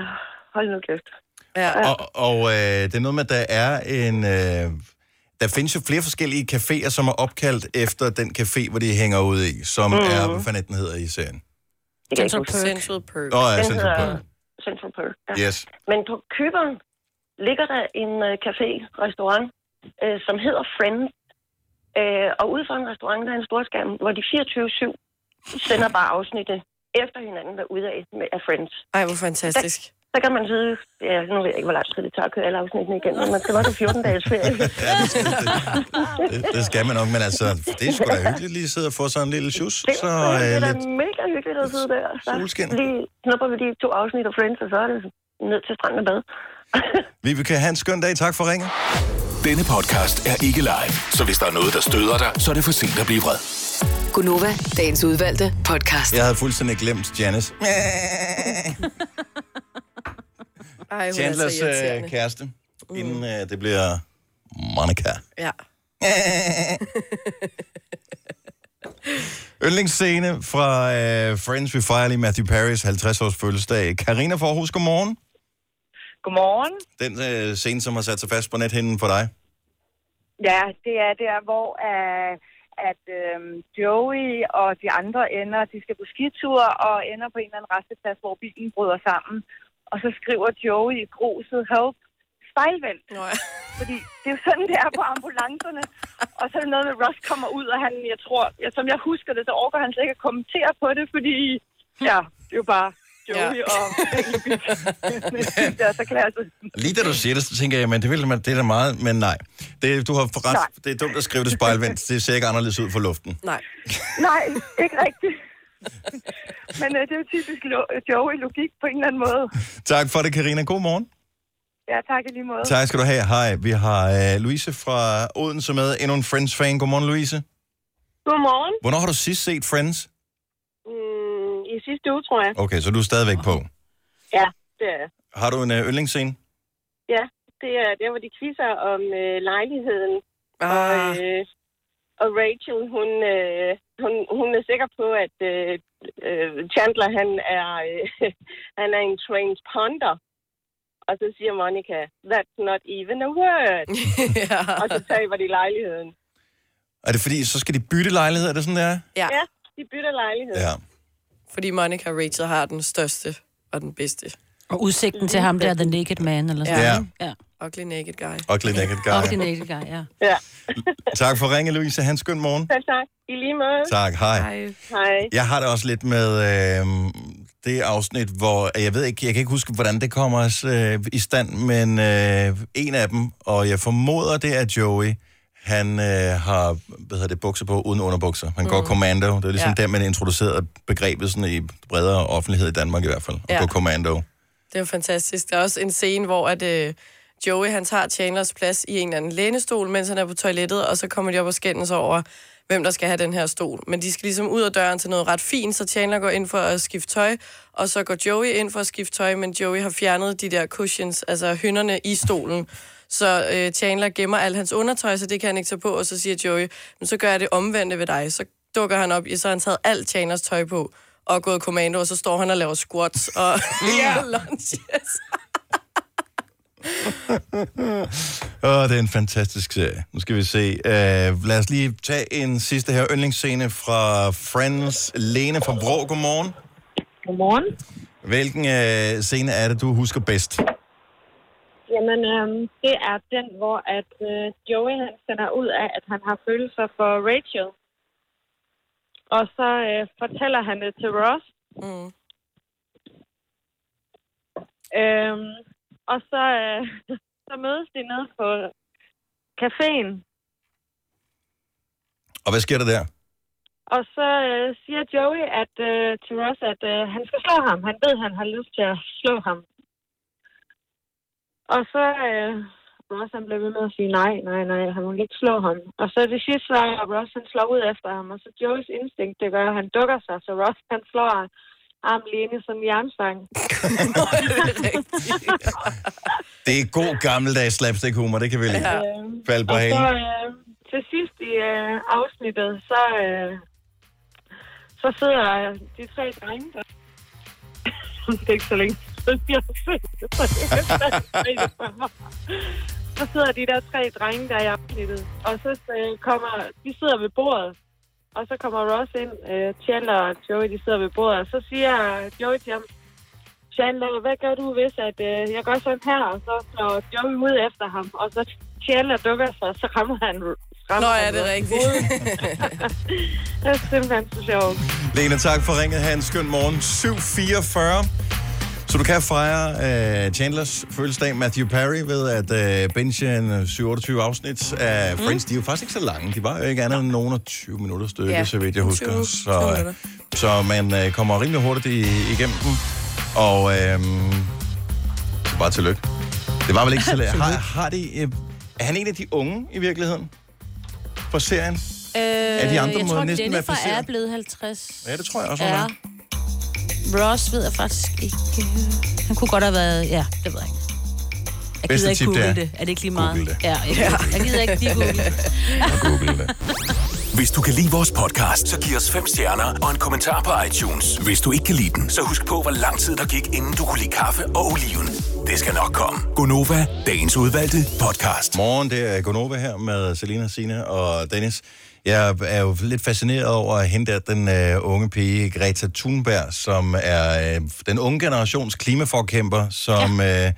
Hold nu kæft. Ja. Og, og øh, det er noget med, at der er en... Øh, der findes jo flere forskellige caféer, som er opkaldt efter den café, hvor de hænger ud i, som Mhm. er, hvad fanden den hedder i serien? Ikke huske. Central Perk. Åh, ja, Den Central Perk. Central Perk. Ja. Yes. Men på køberen ligger der en uh, café, restaurant, uh, som hedder Friends. Uh, og ude for en restaurant, der er en storskærm, hvor de 24-7 sender bare afsnittet efter hinanden derude af, med, af Friends. Ej, hvor fantastisk. Der, der kan man sidde, ja, nu ved jeg ikke, hvor lang tid det tager at køre alle afsnittene igen, men man skal nok have 14 dages ferie. Det, det skal man nok, men altså, det er sgu da hyggeligt lige at sidde og få sådan en lille sjus. Det, Så det øh, er da lidt mega hyggeligt at sidde der. Så solskin. lige snupper vi de to afsnit af Friends, og så er det ned til stranden og bad. Vi kan have en skøn dag. Tak for ringen. Denne podcast er ikke live, så hvis der er noget, der støder dig, så er det for sent at blive vred. Gunova, dagens udvalgte podcast. Jeg havde fuldstændig glemt Janice. Ej, hun er så Chandlers irriterende. øh, kæreste, inden øh, det bliver Monica. Ja. Yndlingsscene fra øh, Friends, vi fejrer lige Matthew Perrys 50-års fødselsdag. Karina Forhus, godmorgen. Godmorgen. Den øh, scene, som har sat sig fast på nethinden for dig. Ja, det er der, hvor uh, at øhm, Joey og de andre ender, de skal på skitur og ender på en eller anden resteplads, hvor bilen bryder sammen. Og så skriver Joey i gruset, help, spejlvendt. Nå ja. Fordi det er jo sådan, det er på ambulancerne. Og så er det noget med, Ross kommer ud, og han, jeg tror, ja, som jeg husker det, så overgår han slet ikke at kommentere på det, fordi, ja, det er jo bare Joey ja. og det er så klasse. Lige da du siger det, så tænker jeg, men det, vil, man- det er da meget, men nej. Det, du har ret, Nej. det er dumt at skrive det spejlvendt. Det ser ikke anderledes ud for luften. Nej. Nej, ikke rigtigt. Men øh, det er jo typisk lo- Joey-logik på en eller anden måde. Tak for det, Karina. God morgen. Ja, tak i lige måde. Tak skal du have. Hej, vi har øh, Louise fra Odense med. Endnu en Friends-fan. Godmorgen, Louise. Godmorgen. Hvornår har du sidst set Friends? Mm, I sidste uge, tror jeg. Okay, så du er stadigvæk på. Ja, det er jeg. Har du en øh, yndlingsscene? Ja, det er der, hvor de quizzer om øh, lejligheden. Ah. Og, øh, og Rachel, hun, øh, hun, hun er sikker på, at øh, øh, Chandler, han er, øh, han er en transponder. Og så siger Monica, that's not even a word. ja. Og så taber de lejligheden. Er det fordi, så skal de bytte lejlighed? Er det sådan, det er? Ja. ja de bytter lejlighed. Ja. Fordi Monica og Rachel har den største og den bedste. Og udsigten til ham der, The Naked Man, eller sådan Ja. noget. Ja. Ugly Naked Guy. Ugly Naked Guy. Og The Naked Guy, ja. Ja. Tak for ringe, Louise. Han skøn morgen. Selv tak. I lige måde. Tak, hej. Hej. Hej. Jeg har det også lidt med øh, det afsnit, hvor jeg ved ikke, jeg kan ikke huske, hvordan det kommer øh, i stand, men øh, en af dem, og jeg formoder, det er Joey, han øh, har hvad hedder det, bukser på uden underbukser. Han mm. går commando. Det er ligesom ja. Der, man introducerede begrebet sådan i bredere offentlighed i Danmark i hvert fald. At Ja. gå commando. Det er jo fantastisk. Der er også en scene, hvor at, øh, Joey han tager Chandlers plads i en eller anden lænestol, mens han er på toilettet, og så kommer de op og skændes over, hvem der skal have den her stol. Men de skal ligesom ud af døren til noget ret fint, så Chandler går ind for at skifte tøj, og så går Joey ind for at skifte tøj, men Joey har fjernet de der cushions, altså hynderne i stolen. Så øh, Chandler gemmer alt hans undertøj, så det kan han ikke tage på, og så siger Joey, men så gør jeg det omvendte ved dig. Så dukker han op, i, så har han taget alt Chandlers tøj på, og gået kommando, og så står han og laver squats og ja. lunges. Åh, det er en fantastisk serie. Nu skal vi se. Uh, lad os lige tage en sidste her yndlingsscene fra Friends. Lene fra Vrå, godmorgen. Godmorgen. Hvilken uh, scene er det, du husker bedst? Jamen, øhm, det er den, hvor at øh, Joey han finder ud af, at han har følelser for Rachel. Og så øh, fortæller han det til Ross. Mm. Øhm, og så, øh, så mødes de nede på caféen. Og hvad sker der der? Og så øh, siger Joey at, øh, til Ross, at øh, han skal slå ham. Han ved, at han har lyst til at slå ham. Og så øh, Ross han blev ved med at sige nej, nej, nej, han må ikke slå ham. Og så det sidste så er Ross han slår ud efter ham. Og så Joeys instinkt, det gør, at han dukker sig. Så Ross han slår arm lige ind i sådan en jernstang. Det er god gammeldags slapstick humor, det kan vi lige Ja. falde på og så halen. øh, til sidst i øh, afsnittet, så, øh, så sidder de tre drenge der. det er ikke så længe siden, jeg har set det, så sidder de der tre drenge, der er i afsnittet. Og så øh, kommer, de sidder ved bordet. Og så kommer Ross ind, øh, Chandler og Joey, de sidder ved bordet. Og så siger Joey til ham, Chandler, hvad gør du, hvis at, øh, jeg gør sådan her? Og så slår Joey ud efter ham. Og så Chandler dukker sig, og så rammer han rammer Nå, er det i rigtigt? det er simpelthen så sjovt. Lena, tak for ringet. Ha' en skøn morgen. 7.44. Så du kan fejre uh, Chandlers fødselsdag, Matthew Perry, ved at uh, benche en 27 afsnit af Mm. Friends. De er jo faktisk ikke så lange. De var jo ikke andet end nogen af 20 minutter stykke, Ja, så vidt jeg husker. 20 så, 20 minutter. uh, så man uh, kommer rimelig hurtigt i, igennem dem. Og uh, så bare tillykke. Det var vel ikke så... har, har de, uh, er han en af de unge i virkeligheden? På serien? Øh, Er de andre jeg tror, næsten Jennifer er blevet 50. Ja, det tror jeg også, hun ja. er. Ross ved jeg faktisk ikke. Han kunne godt have været... Ja, det ved jeg ikke. Jeg Bedste gider ikke tip, det google er, det. Er det ikke lige meget? google det. Ja, jeg, jeg gider ikke lige google det. Hvis du kan lide vores podcast, så giv os fem stjerner og en kommentar på iTunes. Hvis du ikke kan lide den, så husk på, hvor lang tid der gik, inden du kunne lide kaffe og oliven. Det skal nok komme. Gonova, dagens udvalgte podcast. Morgen, det er Gonova her med Selina, Sine og Dennis. Jeg er jo lidt fascineret over at hente den uh, unge pige, Greta Thunberg, som er uh, den unge generations klimaforkæmper, som ja. uh,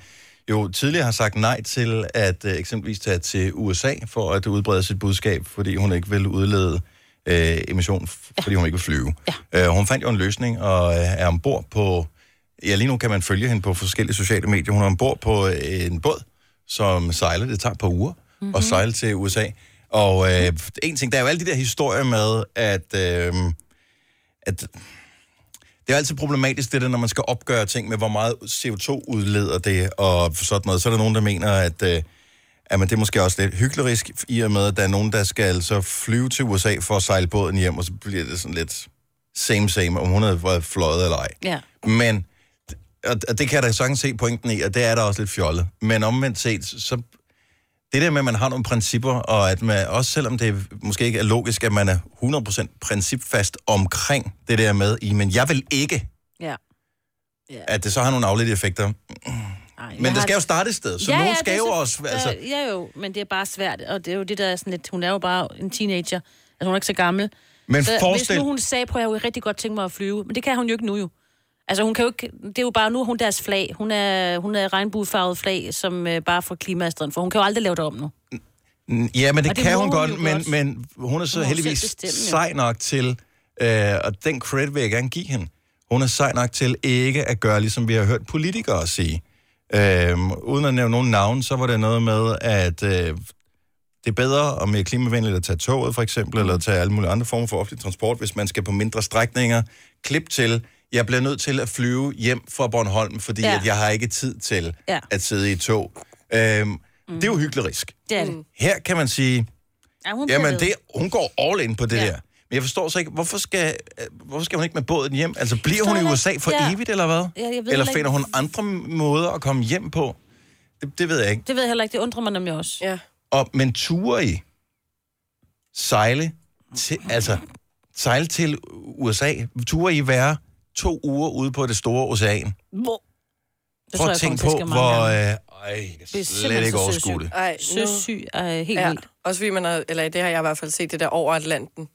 jo tidligere har sagt nej til at uh, eksempelvis tage til USA for at udbrede sit budskab, fordi hun ikke vil udlede uh, emission, f- fordi hun ikke vil flyve. Ja. Uh, hun fandt jo en løsning og uh, er ombord på... Ja, lige nu kan man følge hende på forskellige sociale medier. Hun er ombord på øh, en båd, som sejler. Det tager et par uger mm-hmm. Mhm. at sejle til USA. Og øh, en ting, der er jo alle de der historier med, at, øh, at det er altid problematisk, det der, når man skal opgøre ting med, hvor meget CO2 udleder det, og sådan noget. Så er der nogen, der mener, at, øh, at men det er måske også lidt hyklerisk, i og med, at der er nogen, der skal så flyve til USA for at sejle båden hjem, og så bliver det sådan lidt same same, om hun havde været fløjet eller ej. Ja. Men, og og det kan jeg da sagtens se pointen i, og det er der også lidt fjollet. Men omvendt set, så det der med, at man har nogle principper, og at man, også selvom det måske ikke er logisk, at man er 100% principfast omkring det der med, i, men jeg vil ikke, Ja. at det så har nogle afledte effekter. Ej, Men det skal jo starte et sted, så ja, nogen ja, skal jo så- også... Altså, Ja, ja, jo, men det er bare svært, og det er jo det, der er sådan lidt... Hun er jo bare en teenager. Altså, hun er ikke så gammel. Men så forestil- Hvis nu hun sagde, prøv at jeg rigtig godt tænke mig at flyve, men det kan hun jo ikke nu jo. Altså, hun kan jo ikke... Det er jo bare, nu er hun deres flag. Hun er, hun er regnbuefarvet flag, som øh, bare får klimaet for hun kan jo aldrig lave det om nu. Ja, men det, Og det kan hun hun godt, men, godt. men hun er så Hun heldigvis bestemme, sej nok til, øh, og den credit vil jeg gerne give hende, hun er sej nok til ikke at gøre, ligesom vi har hørt politikere sige. Øh, uden at nævne nogen navn, så var det noget med, at øh, det er bedre og mere klimavenligt at tage toget, for eksempel, eller tage alle mulige andre former for offentlig transport, hvis man skal på mindre strækninger. Klip til, jeg bliver nødt til at flyve hjem fra Bornholm, fordi Ja. at jeg har ikke tid til Ja. at sidde i tog. Øh, mm. Det er jo hyklerisk. Det er det. Her kan man sige, Ja, hun jamen det, hun går all in på det Ja. der. Men jeg forstår så ikke, hvorfor skal, øh, hvorfor skal hun ikke med båden hjem? Altså bliver hun i USA for ja. evigt, eller hvad? Ja, jeg ved eller finder ikke- hun andre måder at komme hjem på? Det, det ved jeg ikke. Det ved jeg heller ikke. Det undrer mig nemlig også. Ja. Og, men ture i sejle til, altså sejle til USA, ture i være to uger ude på det store ocean. Hvor? Det Prøv tror at jeg tænke på, hvor... Øh, ej, Det er slet ikke så overskue søsygt. det. Ej, Søsyg er helt ja, vildt. Også fordi man har, eller det har jeg i hvert fald set, det der over Atlanten.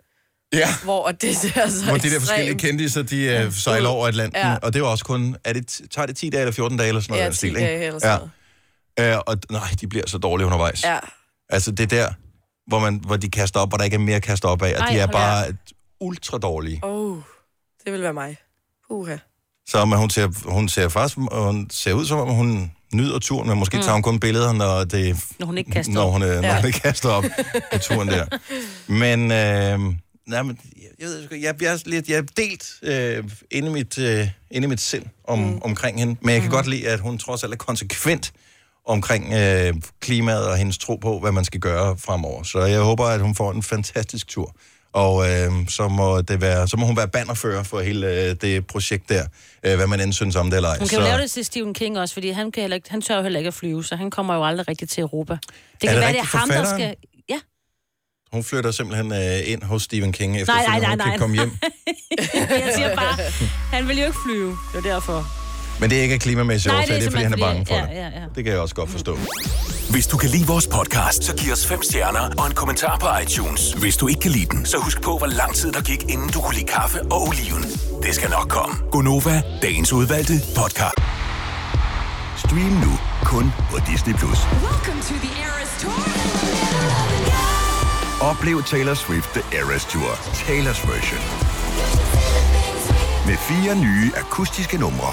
Ja. Hvor det ser så Hvor de der forskellige kendiser, de uh, sejler over Atlanten. Ja. Ja. Og det er jo også kun... Er det, tager det 10 dage eller 14 dage eller sådan noget? Ja, af den 10 stil, dage ikke? eller sådan ja. Uh, og nej, de bliver så dårlige undervejs. Ja. Altså det der, hvor, man, hvor de kaster op, hvor der ikke er mere at kaste op af, og Ej, de er bare da. ultra dårlige. Oh, det vil være mig. Uha. Så men hun, ser, hun ser faktisk hun ser ud som om, hun nyder turen, men måske Mm. mm. tager hun kun billeder, når, det, Når hun ikke kaster når op. hun, er, når Ja. hun ikke kaster op på turen der. Men, øh, nej, men jeg, ved, jeg, jeg, lidt, jeg er delt øh, inde, i mit, øh, inde i mit sind om, mm. omkring hende, men jeg kan mm. godt lide, at hun trods alt er konsekvent omkring øh, klimaet og hendes tro på, hvad man skal gøre fremover. Så jeg håber, at hun får en fantastisk tur. Og øh, så, må det være, så må hun være bannerfører for hele øh, det projekt der, øh, hvad man end synes om det eller ej. Hun kan jo så, lave det til Stephen King også, fordi han, kan heller ikke, han tør jo heller ikke at flyve, så han kommer jo aldrig rigtig til Europa. Det kan det være, det er rigtigt ham, der skal... Ja. Hun flytter simpelthen øh, ind hos Stephen King, efter Nej, nej, hun nej, kan nej. komme hjem. Jeg siger bare, han vil jo ikke flyve. Det er derfor. Men det er ikke af klimamæssige Nej, det er er, fordi han er bange for fordi- det. ja, ja, ja. Det kan jeg også godt forstå. Hvis du kan lide vores podcast, så giv os fem stjerner og en kommentar på iTunes. Hvis du ikke kan lide den, så husk på, hvor lang tid der gik, inden du kunne lide kaffe og oliven. Det skal nok komme. Gonova, dagens udvalgte podcast. Stream nu kun på Disney+. Plus. Oplev Taylor Swift The Eras Tour, Taylor's version. Med fire nye akustiske numre.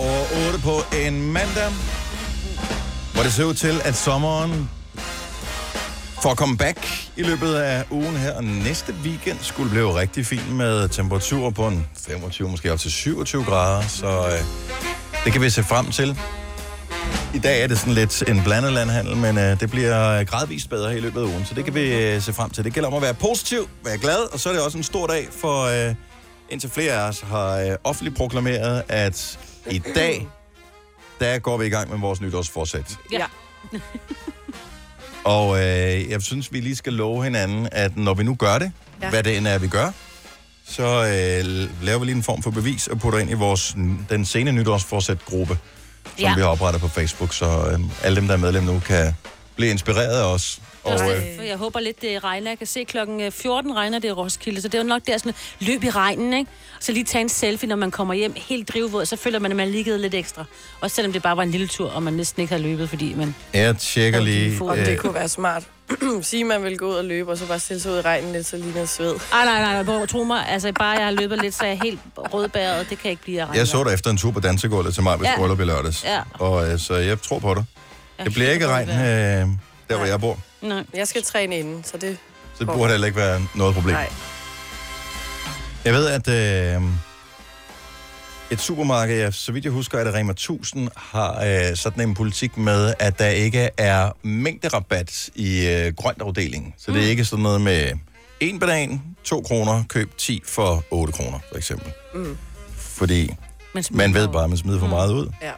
på en mandag, hvor det ser ud til, at sommeren får komme back i løbet af ugen her. Og næste weekend skulle blive rigtig fin med temperaturer på en 25, måske op til 27 grader. Så øh, det kan vi se frem til. I dag er det sådan lidt en blandet landhandel, men øh, det bliver gradvist bedre i løbet af ugen, så det kan vi øh, se frem til. Det gælder om at være positiv, være glad, og så er det også en stor dag, for øh, indtil flere af os har øh, offentligt proklameret, at i dag, der går vi i gang med vores nytårsforsæt. Ja. Og øh, jeg synes, vi lige skal love hinanden, at når vi nu gør det, ja. Hvad det end er, vi gør, så øh, laver vi lige en form for bevis og putter ind i vores, den sene nytårsforsæt-gruppe, som ja. vi har oprettet på Facebook, så øh, alle dem, der er medlem nu, kan blive inspireret af os. Og, øh, for jeg håber lidt, det regner. Jeg kan se klokken 14 regner det i Roskilde, så det er jo nok der sådan løb i regnen, ikke? Så lige tage en selfie, når man kommer hjem helt drivvåd, så føler man, at man ligget lidt ekstra. Også selvom det bare var en lille tur, og man næsten ikke har løbet, fordi man... jeg tjekker lige... Om Øh, det kunne være smart. Sige, man vil gå ud og løbe, og så bare stille sig ud i regnen lidt, så ligner sved. Ej, nej, nej, nej, tro mig, altså bare jeg har løbet lidt, så er jeg helt rødbæret, det kan ikke blive af regn. jeg så dig efter en tur på dansegulvet til mig ved Ja. bryllup i lørdags. Ja. Og øh, så jeg tror på dig. Det bliver ikke regn, øh, der hvor jeg bor. Nej. Jeg skal træne inden, så det... Så det burde heller ikke være noget problem. Nej. Jeg ved, at øh, et supermarked, ja, så vidt jeg husker, at Rema 1000 har øh, sådan en politik med, at der ikke er mængderabat i øh, grøntafdelingen. Så det er ikke sådan noget med en banan, 2 kroner, køb 10 for 8 kroner, for eksempel. Mm. Fordi Man man ved bare, at man smider for meget ud. Ja.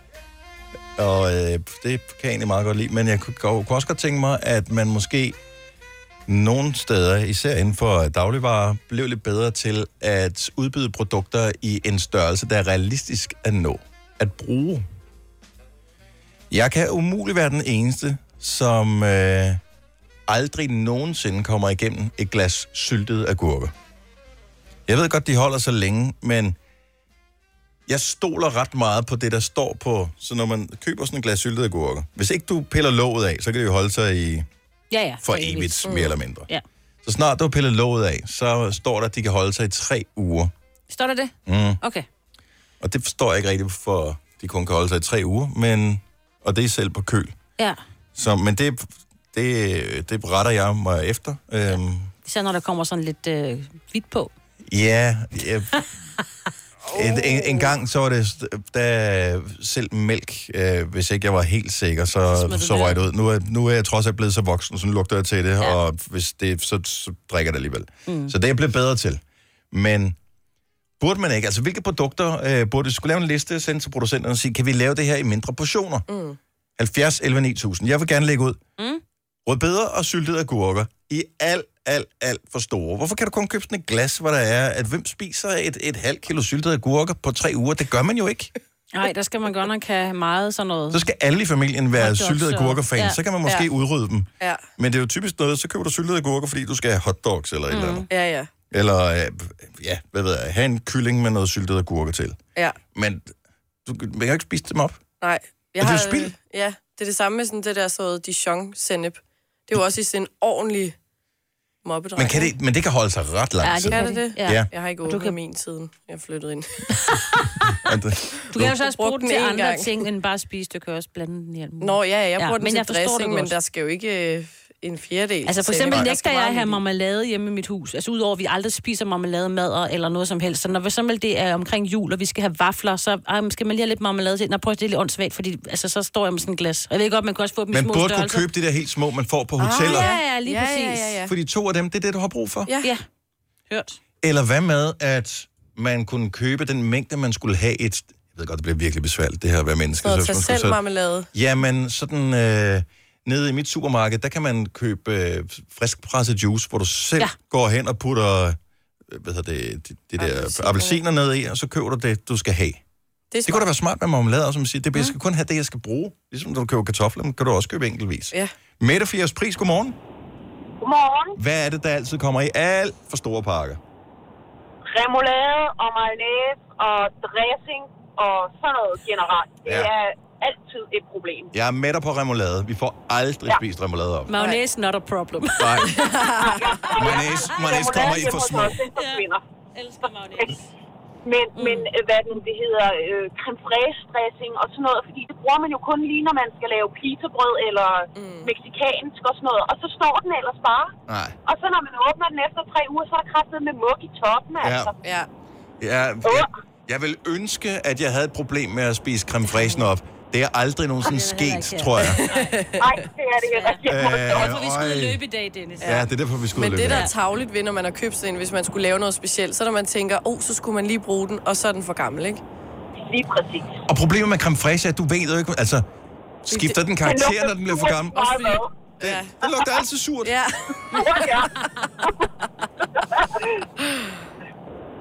Og øh, det kan jeg egentlig meget godt lide. Men jeg kunne, kunne også godt tænke mig, at man måske nogle steder, især inden for dagligvarer, blev lidt bedre til at udbyde produkter i en størrelse, der er realistisk at nå. At bruge. Jeg kan umuligt være den eneste, som øh, aldrig nogensinde kommer igennem et glas syltede agurker. Jeg ved godt, de holder så længe, men jeg stoler ret meget på det, der står på. Så når man køber sådan en glas syltede agurker, hvis ikke du piller låget af, så kan det jo holde sig i Ja, ja. for evigt, mere eller mindre. Ja. Så snart du har pillet låget af, så står der, at de kan holde sig i tre uger. Står der det? Mm. Okay. Og det forstår jeg ikke rigtigt, for de kun kan holde sig i tre uger, men, og det er selv på køl. Ja. Så, men det, det, det retter jeg mig efter. Øhm, Især når der kommer sådan lidt øh, hvidt på. ja, ja. En, en, en gang så var det, da selv mælk, øh, hvis ikke jeg var helt sikker, så, du så det røg det ud. Nu er, nu er jeg trods alt blevet så voksen, så nu lugter jeg til det, ja. og hvis det, så, så drikker det alligevel. Mm. Så det er jeg blevet bedre til. Men burde man ikke, altså hvilke produkter øh, burde vi skulle lave en liste, sende til producenterne og sige, kan vi lave det her i mindre portioner? Mm. 70, 11, 9000. Jeg vil gerne lægge ud. Mm. Rødbeder og syltede agurker i alt, alt, alt for store. Hvorfor kan du kun købe sådan et glas, hvor der er, at hvem spiser et, et halvt kilo syltede agurker på tre uger? Det gør man jo ikke. Nej, der skal man godt nok have meget sådan noget. Så skal alle i familien være syltede og- agurker-fans. Ja. Så kan man måske Ja. udrydde dem. Ja. Men det er jo typisk noget, så køber du syltede agurker, fordi du skal have hotdogs eller et eller andet. Ja, ja. Eller, øh, ja, hvad ved jeg, have en kylling med noget syltede agurker til. Ja. Men du man kan jo ikke spise dem op. Nej. Jeg Er det har, spild? øh, Ja, det er det samme med sådan det der så Dijon-sennep. Det er jo også i sådan en ordentlig mobbedreng. Men, kan det, men det kan holde sig ret lang Ja, tid. det kan det det? Ja. Ja. Jeg har ikke Du åbnet kan- min siden. Jeg flyttede ind. Du kan jo så også Brugt bruge den til andre gang. ting, end bare spise. Du kan også blande den i alt muligt. Nå ja, jeg bruger den men til jeg dressing, men der skal jo ikke øh, en fjerdedel. Altså for eksempel Der nægter jeg at have marmelade hjemme i mit hus. Altså udover at vi aldrig spiser marmelade mad eller noget som helst. Så når vi så det er omkring jul, og vi skal have vafler, så ej, skal man lige have lidt marmelade til. Nå, prøv at det er lidt åndssvagt, fordi altså, så står jeg med sådan et glas. Jeg ved godt, man kan også få dem i Man små burde kunne størrelser. købe de der helt små, man får på hoteller. Ah, ja, ja, lige Ja, præcis. ja, ja, ja. Fordi to af dem, det er det, du har brug for. Ja. ja. Hørt. Eller hvad med, at man kunne købe den mængde, man skulle have et... Jeg ved godt, det bliver virkelig besværligt, det her at være menneske. Noget hvis til man skulle selv marmelade. Jamen, sådan... Øh, nede i mit supermarked, der kan man købe øh, friskpresset juice, hvor du selv ja. Går hen og putter øh, hvad hedder det, de, de der appelsiner ned i, og så køber du det, du skal have. Det, det kunne da være smart med marmelade, også, som siger, det, jeg skal kun have det, jeg skal bruge. Ligesom når du køber kartofler, kan du også købe enkeltvis. Ja. Mette Fiers Pris, godmorgen. Godmorgen. Hvad er det, der altid kommer i alt for store pakker? Remoulade og mayonnaise og dressing og sådan noget generelt. Det Ja. er altid et problem. Jeg er med dig på remoulade. Vi får aldrig ja. spist remoulade op. Mayonnaise, not a problem. Nej. Mayonnaise, mayonnaise kommer i for små. Ja. Elsker mayonnaise. Men, mm. men øh, hvad den, det hedder, øh, creme fraiche dressing og sådan noget, fordi det bruger man jo kun lige, når man skal lave pizzabrød eller mm. meksikansk og sådan noget, og så står den ellers bare. Nej. Og så når man åbner den efter tre uger, så er der kraftet med mug i toppen, Ja. altså. Ja. Ja, jeg, jeg vil ønske, at jeg havde et problem med at spise creme fraiche op. Det er aldrig nogensinde sket, tror jeg. Nej, det er det heller ikke. Øh, sige. Derfor vi øj. løbe i dag, Dennis. Ja, det er derfor, vi skulle Men det, der er tavligt ved, når man har købt sådan en, hvis man skulle lave noget specielt, så når man tænker, åh, oh, så skulle man lige bruge den, og så er den for gammel, ikke? Lige præcis. Og problemet med creme fraiche er, at du ved jo ikke, altså, skifter den karakter, når den bliver for gammel? Også fordi, Det, det lugter altid surt. ja.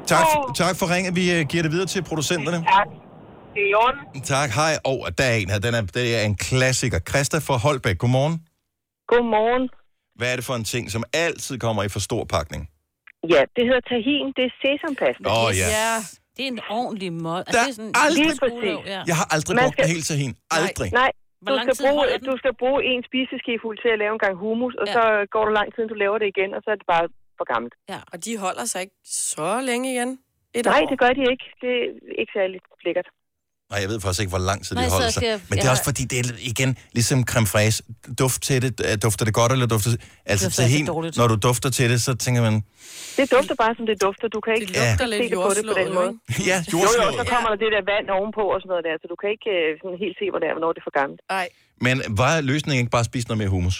Tak, tak for ringet. Vi uh, giver det videre til producenterne. Tak. Det er i orden. Tak, hej. Og oh, der er en her. Den er, det er en klassiker. Christa fra Holbæk, godmorgen. Godmorgen. Hvad er det for en ting, som altid kommer i for stor pakning? Ja, det hedder tahin. Det er sesampasta. Åh, ja. ja. Det er en ordentlig måde. Der er det er sådan, aldrig- Lige. Ja. Jeg har aldrig Man brugt skal- helt tahin. Aldrig. Nej, Hvor du skal, bruge, du skal bruge en spiseskefuld til at lave en gang hummus, og Ja. så går der lang tid, du laver det igen, og så er det bare for gammelt. Ja. Og de holder sig ikke så længe igen. Et Nej, år. det gør de ikke. Det er ikke særlig lækkert. Nej, jeg ved faktisk ikke, hvor lang tid Nej, de så holder sig. jeg- Men det er også fordi, det er igen ligesom creme fraiche. Duft til det. øh, Dufter det godt, eller dufter det... Altså, Dufter tahin, altså dårligt. når du dufter til det, så tænker man... Det dufter bare, som det dufter. Du kan ikke Det lugter se lidt det på det på den måde. Ja, Jo, jo, jordslået. så kommer der det der vand ovenpå og sådan noget der, så du kan ikke øh, sådan helt se, hvor det er, hvornår det er for gammelt. Nej. Men var løsningen ikke bare at spise noget mere hummus?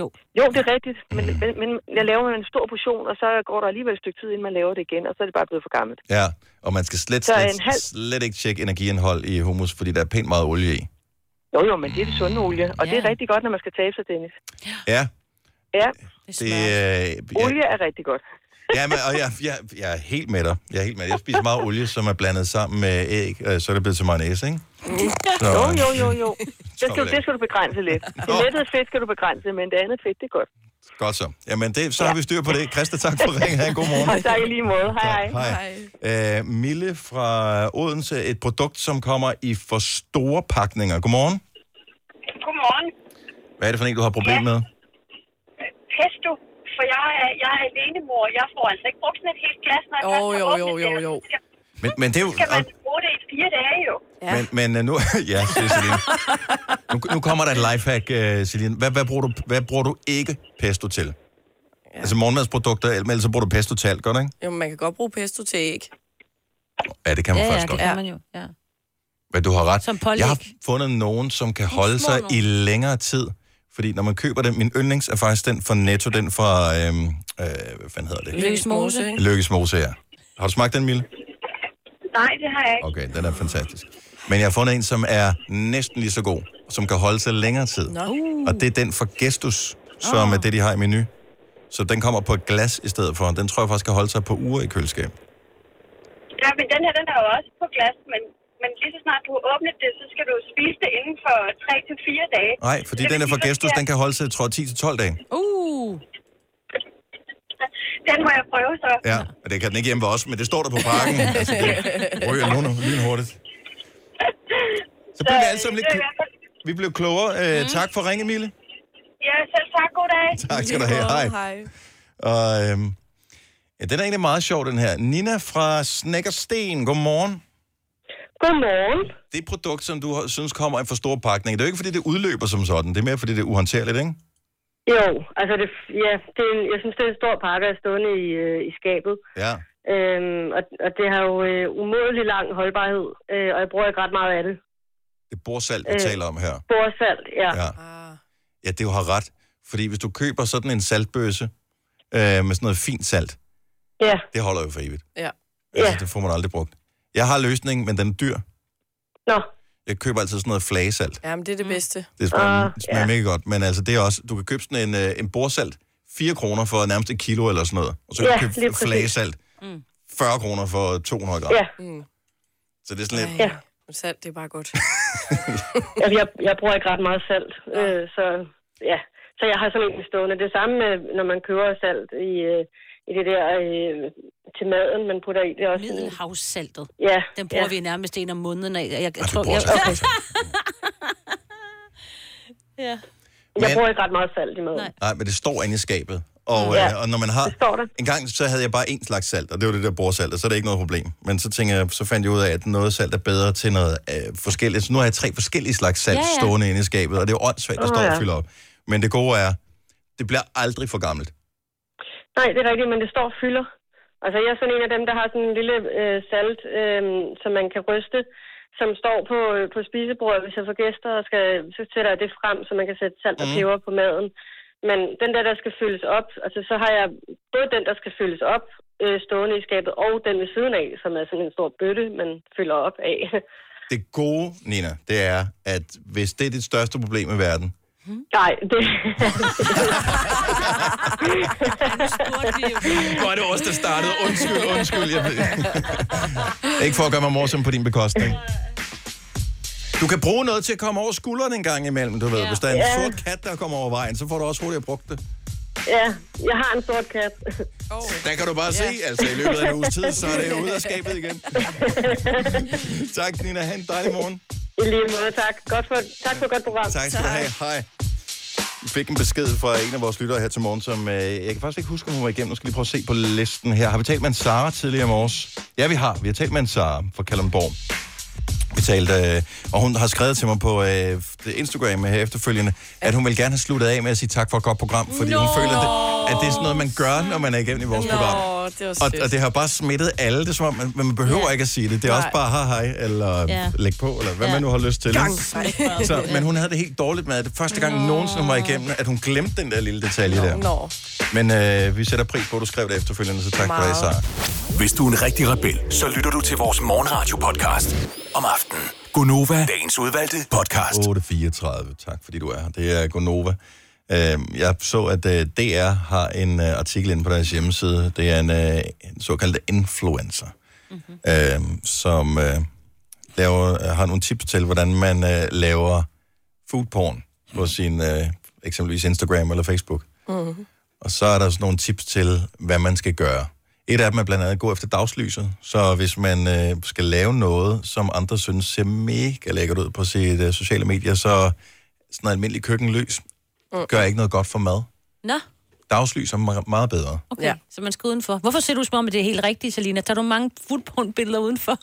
Jo. Jo, det er rigtigt, men, men, men jeg laver en stor portion, og så går der alligevel et stykke tid, inden man laver det igen, og så er det bare blevet for gammelt. Ja, og man skal slet, Så slet, en halv- slet ikke tjekke energiindhold i hummus, fordi der er pænt meget olie i. Jo, jo, men det er det sunde olie, og ja. det er rigtig godt, når man skal tabe sig, Dennis. Ja, Ja, det er... Ja, olie er rigtig godt. Ja men, og jeg, jeg, jeg er helt med dig. Jeg er helt med dig. Jeg spiser meget olie, som er blandet sammen med æg, øh, så er det blevet til mayonnaise, ikke? Så, Jo, jo, jo, jo. Det skal, du, det skal du begrænse lidt. Det mættede fedt skal du begrænse, men det andet fedt, det er godt. Godt så. Jamen, det, så har vi styr på det. Christa, tak for ringen. Ha' en god morgen. Og tak i lige måde. Hej, hej. Hej. Uh, Mille fra Odense, et produkt, som kommer i for store pakninger. Godmorgen. Godmorgen. Hvad er det for en, du har problem med? Pesto, for jeg er, jeg er alene mor. Jeg får altså ikke brugt sådan et helt glas, når jeg Jo, har jo, jo, jo, det. jo. Men, men det er jo... Så skal man bruge det i fire dage jo. Ja. Men, men uh, nu... ja, det er. Nu, nu kommer der et lifehack, uh, Celine. Hvad, hvad, bruger du, hvad bruger du ikke pesto til? Ja. Altså morgenmadsprodukter, eller ellers så bruger du pesto til alt, gør du ikke? Jo, man kan godt bruge pesto til æg. Ja, det kan man ja, faktisk ja, godt. det kan man jo. Ja. Men du har ret. Som pålæg. Jeg har fundet nogen, som kan holde sig i længere tid. Fordi når man køber den, min yndlings er faktisk den fra Netto, den fra, øhm, øh, hvad fanden hedder det? Lykkes Mose, ikke? Lykkes Mose, ja. Har du smagt den, Mille? Nej, det har jeg ikke. Okay, den er fantastisk. Men jeg har fundet en, som er næsten lige så god, som kan holde sig længere tid. Nå. Og det er den fra Gestus, som er det, de har i menu. Så den kommer på et glas i stedet for. Den tror jeg faktisk kan holde sig på uger i køleskab. Ja, men den her, den er jo også på glas, men, men lige så snart du har åbnet det, så skal du spise det inden for 3 til 4 dage. Nej, fordi Det den er for så gestus, den kan holde sig, tror jeg, 10-12 dage. Uh. Den må jeg prøve så. Ja, og det kan den ikke hjemme ved os, men det står der på pakken. altså, det ryger nu lynhurtigt. Så bliver vi alle sammen lidt fald- Vi blev klogere. Uh, tak for ringen, Mille. Ja, selv tak. God dag. Tak skal du have. Hej. Hej. Og øhm, ja, den er egentlig meget sjov, den her. Nina fra Snækkersten, godmorgen. Godmorgen. Det er et produkt, som du synes kommer i en for stor pakning. Det er jo ikke, fordi det udløber som sådan. Det er mere, fordi det er uhåndterligt, ikke? Jo, altså det, ja, det er en, jeg synes, det er en stor pakke at stående i, øh, i skabet. Ja. Øhm, og, og det har jo øh, umådelig lang holdbarhed, øh, og jeg bruger ikke ret meget af det. Det er borsalt, vi Øh, taler om her. Borsalt, ja. Ja. Ja, det jo har ret. Fordi hvis du køber sådan en saltbøsse øh, med sådan noget fint salt, Ja. det holder jo for evigt. Ja. Altså, det får man aldrig brugt. Jeg har løsningen, men den er dyr. Nå. Jeg køber altid sådan noget flagesalt. Jamen, det er det bedste. Det smager, det smager ja. mega godt, men altså det er også, du kan købe sådan en, øh, en borsalt, 4 kroner for nærmest et kilo eller sådan noget. Og så kan Ja, du købe flagesalt, 40 kroner for 200 gram. Ja. Mm. Så det er sådan lidt... Ja. Salt, det er bare godt. Altså, jeg, jeg bruger ikke ret meget salt, øh, så ja. Så jeg har sådan en stående. Det samme, med, når man køber salt i, øh, i det der øh, til maden, man putter i. Det er også Middelhavssaltet. Ja. Den bruger ja. vi nærmest en om måneden af. Jeg, jeg, jeg tror, bruger jeg, okay. ja. Jeg Men- bruger ikke ret meget salt i maden. Nej. Nej, men det står inde i skabet. Og, Ja, øh, og når man har... En gang så havde jeg bare én slags salt, og det var det der borsalt, og så er det ikke noget problem. Men så tænker jeg, så fandt jeg ud af, at noget salt er bedre til noget øh, forskelligt. Så nu har jeg tre forskellige slags salt Ja, ja, stående inde i skabet, og det er jo åndssvagt at Åh, stå og ja. fylde op. Men det gode er, det bliver aldrig for gammelt. Nej, det er rigtigt, men det står fylder. Altså, jeg er sådan en af dem, der har sådan en lille øh, salt, øh, som man kan ryste, som står på, øh, på spisebordet, hvis jeg får gæster, og skal, så sætter jeg det frem, så man kan sætte salt og Mhm. peber på maden. Men den der, der skal fyldes op, altså så har jeg både den, der skal fyldes op, øh, stående i skabet, og den ved siden af, som er sådan en stor bøtte, man fylder op af. Det gode, Nina, det er, at hvis det er dit største problem i verden, Nej, det... Hvor er det os, der startede. Undskyld, undskyld. Jeg... ikke for at gøre mig morsom på din bekostning. Du kan bruge noget til at komme over skulderen en gang imellem, du ved. Ja. Hvis der er en Ja. sort kat, der kommer over vejen, så får du også hurtigt brugt det. ja, jeg har en sort kat. Der kan du bare se, altså i løbet af en uges tid, så er det jo ude af skabet igen. tak, Nina. Ha' en dejlig morgen. I lige måde, tak. Godt for, tak for et godt program. Tak skal du have. Hej. Vi fik en besked fra en af vores lyttere her til morgen, som øh, jeg kan faktisk ikke huske, om hun var igennem. Nu skal vi lige prøve at se på listen her. Har vi talt med en Sara tidligere i morges? Ja, vi har. Vi har talt med en Sara fra Kalundborg. Vi talte, øh, og hun har skrevet til mig på øh, det Instagram her efterfølgende, at hun vil gerne have sluttet af med at sige tak for et godt program, fordi hun Nå. føler, at, at det er sådan noget, man gør, når man er igennem i vores Nå, program. det Og, og det har bare smittet alle. Det er som om, man, man behøver ikke at sige det. Det er Nej. også bare hej hej, eller Ja. læg på, eller hvad Ja. man nu har lyst til. Gang. Så, men hun havde det helt dårligt med, at det første gang Nå. nogensinde hun var igennem, at hun glemte den der lille detalje der. Nå. Men øh, vi sætter pris på, at du skrev det efterfølgende, så tak for det, Sara. Hvis du er en rigtig rebel, så lytter du til vores morgenradio-podcast om aftenen. Gunova, dagens udvalgte podcast. 8.34, tak fordi du er her. Det er Gonova. Øh, jeg så, at øh, DR har en øh, artikel inde på deres hjemmeside. Det er en, øh, en såkaldt influencer, mm-hmm. som laver, har nogle tips til, hvordan man laver foodporn på sin eksempelvis Instagram eller Facebook. Mm-hmm. Og så er der sådan nogle tips til, hvad man skal gøre. Et af dem er blandt andet at gå efter dagslyset. Så hvis man øh, skal lave noget, som andre synes ser mega lækkert ud på sit øh, sociale medier, så sådan noget almindelig køkkenlys Mm. gør ikke noget godt for mad. Nå, Dagslys er me- meget bedre. okay. Ja. Så man skal udenfor. Hvorfor ser du som om, at det er helt rigtigt, Selina? Tager du mange foodporn-billeder udenfor?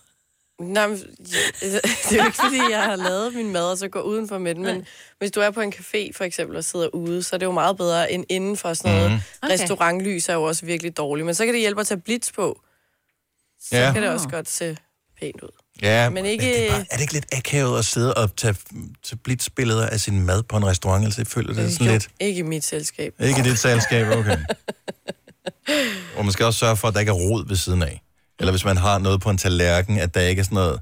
Nej, men, det er jo ikke, fordi jeg har lavet min mad, og så går udenfor med den. Men hvis du er på en café, for eksempel, og sidder ude, så er det jo meget bedre end indenfor. Sådan noget mm. Okay. restaurantlys er jo også virkelig dårligt. Men så kan det hjælpe at tage blitz på. Så Ja. kan det også godt se pænt ud. Ja, Men ikke... det er, bare, er det ikke lidt akavet at sidde og tage, tage blitzbilleder af sin mad på en restaurant? Altså, jeg føler det er sådan jo, lidt... Ikke i mit selskab. Ikke i dit selskab, okay. Og man skal også sørge for, at der ikke er rod ved siden af. Eller hvis man har noget på en tallerken, at der ikke er sådan noget,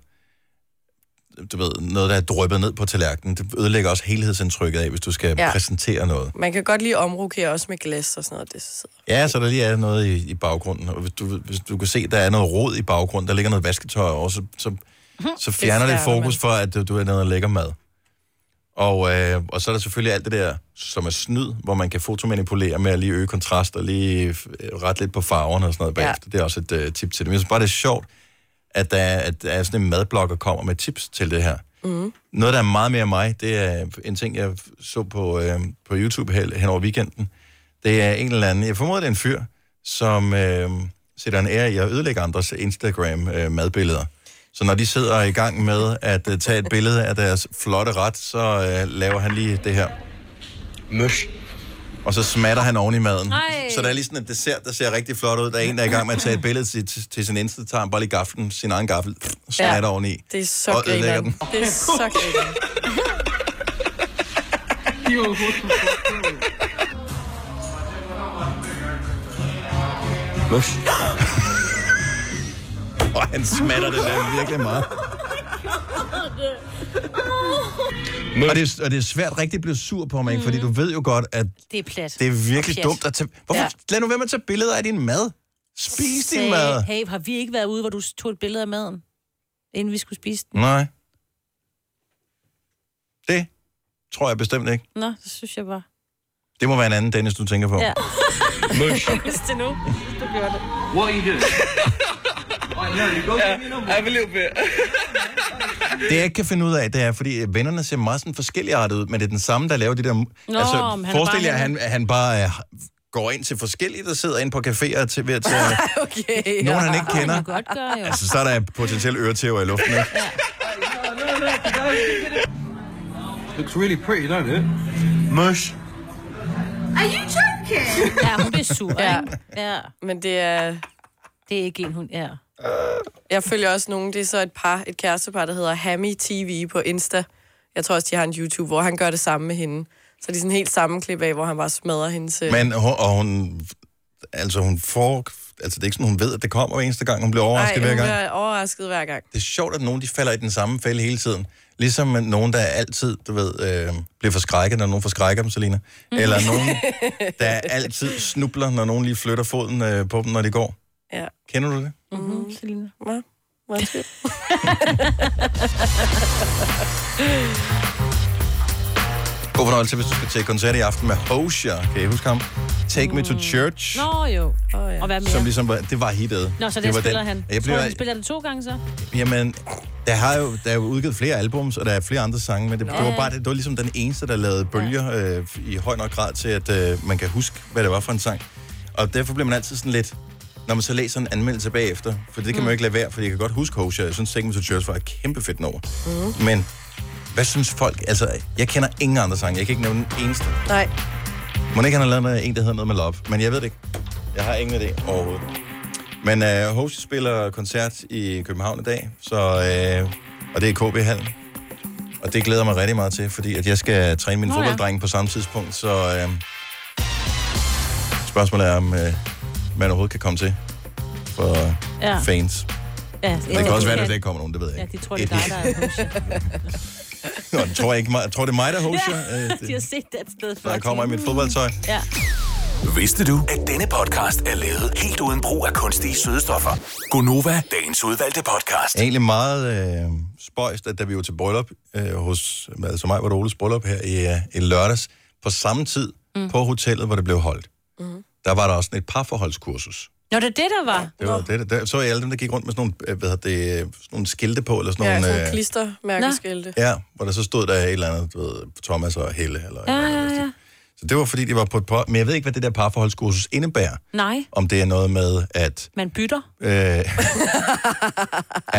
du ved, noget, der er drøbet ned på tallerkenen. Det ødelægger også helhedsindtrykket af, hvis du skal ja. Præsentere noget. Man kan godt lige omrokere også med glas og sådan noget. Det sidder. Ja, så der lige er noget i, i baggrunden. Og hvis du, hvis du kan se, der er noget rod i baggrunden, der ligger noget vasketøj over, så, så så fjerner det, fjerner fokus for, at du, du er noget lækker mad. Og, øh, og så er der selvfølgelig alt det der, som er snyd, hvor man kan fotomanipulere med at lige øge kontrast og lige øh, rette lidt på farverne og sådan noget bagefter. Ja. Det er også et øh, tip til det. Men jeg synes bare, det er sjovt, at der, er- at der er sådan en madblogger, der kommer med tips til det her. Mm. Noget, der er meget mere mig, det er en ting, jeg så på, øh, på YouTube hen, hen over weekenden. Det er en eller anden, jeg formoder, det er en fyr, som øh, sætter en ære i at ødelægge andres Instagram-madbilleder. Så når de sidder i gang med at øh, tage et billede af deres flotte ret, så øh, laver han lige det her. Møsh. Og så smatter han oven i maden. Ej. Så der er lige sådan en dessert, der ser rigtig flot ud. Der er en, der er i gang med at tage et billede til, til, til sin Insta, tager han bare lige gaflen, sin egen gaffel, smatter ja. oveni. Det er så og grineren. den. Det er så grineren. Mush. Og han smatter det der virkelig meget. Og det, er, og det er svært rigtig at blive sur på mig, mm. fordi du ved jo godt, at Det er plat. det er virkelig dumt at tage... Hvorfor? Ja. Lad nu være med at tage billeder af din mad. Spis din Sagde, mad. Hey, har vi ikke været ude, hvor du tog et billede af maden, inden vi skulle spise den? Nej. Det tror jeg bestemt ikke. Nå, det synes jeg bare. Det må være en anden Dennis, du tænker på. Ja. Mush. Hvis det nu, du gjorde det. What are you doing? I. Have a little bit. Det jeg ikke kan finde ud af, det er, fordi vennerne ser meget sådan forskellige ud, men det er den samme, der laver de der... Nå, altså, er forestil jer, at han, han bare uh, går ind til forskellige, der sidder inde på caféer til, ved at tage okay. nogen, han ikke Det kender. godt gøre, jo. Altså, så er der potentielt øretæver i luften, ikke? Looks really pretty, don't it? Mush. Are you joking? Ja, hun bliver sur, Ja. Ja. Men det er... Det er ikke en, hun... Ja. Jeg følger også nogen, det er så et par, et kærestepar, der hedder Hammy TV på Insta. Jeg tror også, de har en YouTube, hvor han gør det samme med hende. Så det er sådan helt sammenklip af, hvor han bare smadrer hendes... Men hun, og hun, altså hun får, altså det er ikke sådan, hun ved, at det kommer hver eneste gang. Hun bliver overrasket Ej, hver hun gang. bliver overrasket hver gang. Det er sjovt, at nogen de falder i den samme fælde hele tiden. Ligesom nogen, der altid, du ved, øh, bliver forskrækket, når nogen forskrækker dem, Selina. Eller nogen, der altid snubler, når nogen lige flytter foden øh, på dem, når de går. Ja. Kender du det? Mm-hmm. Selina. Hvad? Undskyld. God fornøjelse, hvis du skal til koncert i aften med Hosher. Kan I huske ham? Take Me to Church. Nå jo. Oh, ja. Og hvad mere? Som ligesom var, det var hittet. Nå, så det det var spiller han. Jeg Tror blev, du, spiller det to gange så? Jamen, der har jo der er jo udgivet flere albums, og der er flere andre sange, men det, det var bare det, det var ligesom den eneste, der lavede bølger øh, i høj nok grad til, at øh, man kan huske, hvad det var for en sang. Og derfor bliver man altid sådan lidt, når man så læser en anmeldelse bagefter, for det kan man jo ikke lade være, for jeg kan godt huske Hosher. Jeg synes, Me to Church var et kæmpe fedt nummer. Mm. Men hvad synes folk? Altså, jeg kender ingen andre sange. Jeg kan ikke nævne den eneste. Nej. Må ikke han har lavet en, der hedder noget med Love, men jeg ved det ikke. Jeg har ingen idé overhovedet. Men øh, Host spiller koncert i København i dag, så, øh, og det er KB Hallen. Og det glæder mig rigtig meget til, fordi at jeg skal træne min Nå ja. fodbolddreng på samme tidspunkt, så øh, spørgsmålet er, om øh, man overhovedet kan komme til for Ja. ja. fans. Ja, Det kan også være, at der ikke kommer nogen, det ved jeg Ja, ikke. de tror, det er dig, der er. Nå, det tror jeg ikke, jeg tror, det er mig, der hoster. Ja, Øh, de det, har set det et sted før. jeg kommer i mit fodboldtøj. Ja. Vidste du, at denne podcast er lavet helt uden brug af kunstige sødestoffer? Gonova, dagens udvalgte podcast. Egentlig meget øh, spøjst, at da vi var til bryllup øh, hos, altså mig var det Oles bryllup her i, øh, i lørdags, på samme tid mm. på hotellet, hvor det blev holdt, Mm. Der var der også sådan et parforholdskursus. Nå, det er det, der var. Det var det, der, så jeg alle dem, der gik rundt med sådan nogle, øh, hvad det, sådan nogle skilte på, eller sådan Ja, nogle... sådan øh, klistermærkeskilte. Ja, hvor der så stod der et eller andet, du ved, Thomas og Helle. Eller, Ja, ja, ja. Så det var fordi, de var på et par... Men jeg ved ikke, hvad det der parforholdskursus indebærer. Nej, Om det er noget med, at... man bytter. Øh, er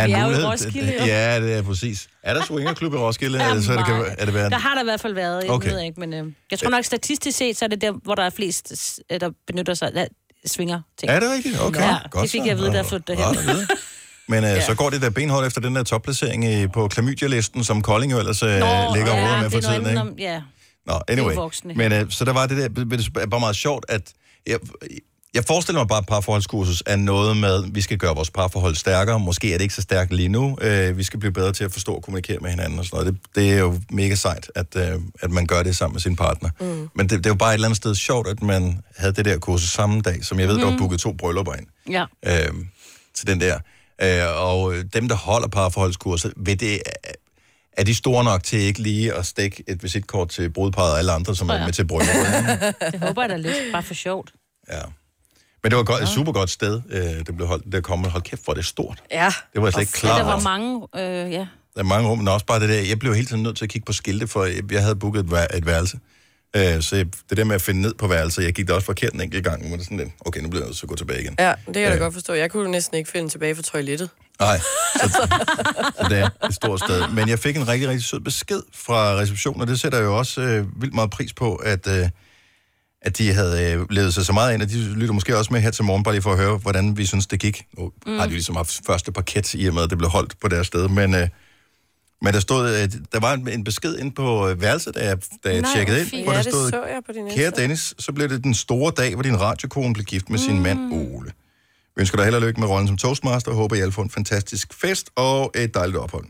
Vi er jo i Roskilde, jo. Ja, det er præcis. Er der swingerklub i Roskilde? Ja, eller så er det, kan, er det været... Der har der i hvert fald været, jeg Okay. ved ikke, men øh, jeg tror nok statistisk set, så er det der, hvor der er flest, øh, der benytter sig af svinger ting. Er det rigtigt? Okay, ja, godt det fik så. jeg at vide, da jeg Nå, flyttede derhen. Men øh, Ja. så går det der benhårdt efter den der topplacering i, på klamydia-listen, som Kolding jo ellers øh, ligger ja, råder med for tiden, ikke? om, ja. Nå, anyway. voksne. Men øh, så der var det der, det er bare meget sjovt, at jeg, jeg forestiller mig bare, at parforholdskursus er noget med, at vi skal gøre vores parforhold stærkere. Måske er det ikke så stærkt lige nu. Øh, vi skal blive bedre til at forstå og kommunikere med hinanden og sådan noget. Det, det er jo mega sejt, at, øh, at man gør det sammen med sin partner. Mm. Men det, det er jo bare et eller andet sted sjovt, at man havde det der kursus samme dag, som jeg ved, mm. der var Mhm. booket to bryllupper ind Ja. øh, til den der. Øh, og dem, der holder parforholdskurser, ved det, er de store nok til ikke lige at stikke et visitkort til brudparret og alle andre, som er med til brylluppet? Det håber jeg da lidt, bare for sjovt. Men det var godt, et super godt sted, øh, det blev holdt. Der kom, hold kæft, hvor er det stort. Ja. Det var jeg slet ikke klar Ja, der over. var mange, øh, ja. Der er mange rum, men også bare det der, jeg blev hele tiden nødt til at kigge på skilte, for jeg, jeg havde booket et, vær- et værelse. Øh, så jeg, det der med at finde ned på værelset, jeg gik da også forkert en enkelt gang, men det sådan lidt, okay, nu bliver jeg nødt til at gå tilbage igen. Ja, det kan jeg da Øh. godt forstå. Jeg kunne næsten ikke finde tilbage fra toilettet. Nej, så, så det er et stort sted. Men jeg fik en rigtig, rigtig sød besked fra receptionen, og det sætter jeg jo også øh, vildt meget pris på, at, øh, at de havde øh, levet sig så meget ind, og de lytter måske også med her til morgen, bare lige for at høre, hvordan vi synes, det gik. Nu mm. har de ligesom haft første parket i og med, at det blev holdt på deres sted, men... Øh, men der stod, øh, der var en, besked ind på øh, værelset, da jeg, da jeg Nej, tjekkede hvor ind, hvor Ja, der det stod, så jeg på din kære Insta." Dennis, så blev det den store dag, hvor din radiokone blev gift med sin Mm. mand Ole. Vi ønsker dig held og lykke med rollen som toastmaster, og håber, I alle får en fantastisk fest og et dejligt ophold.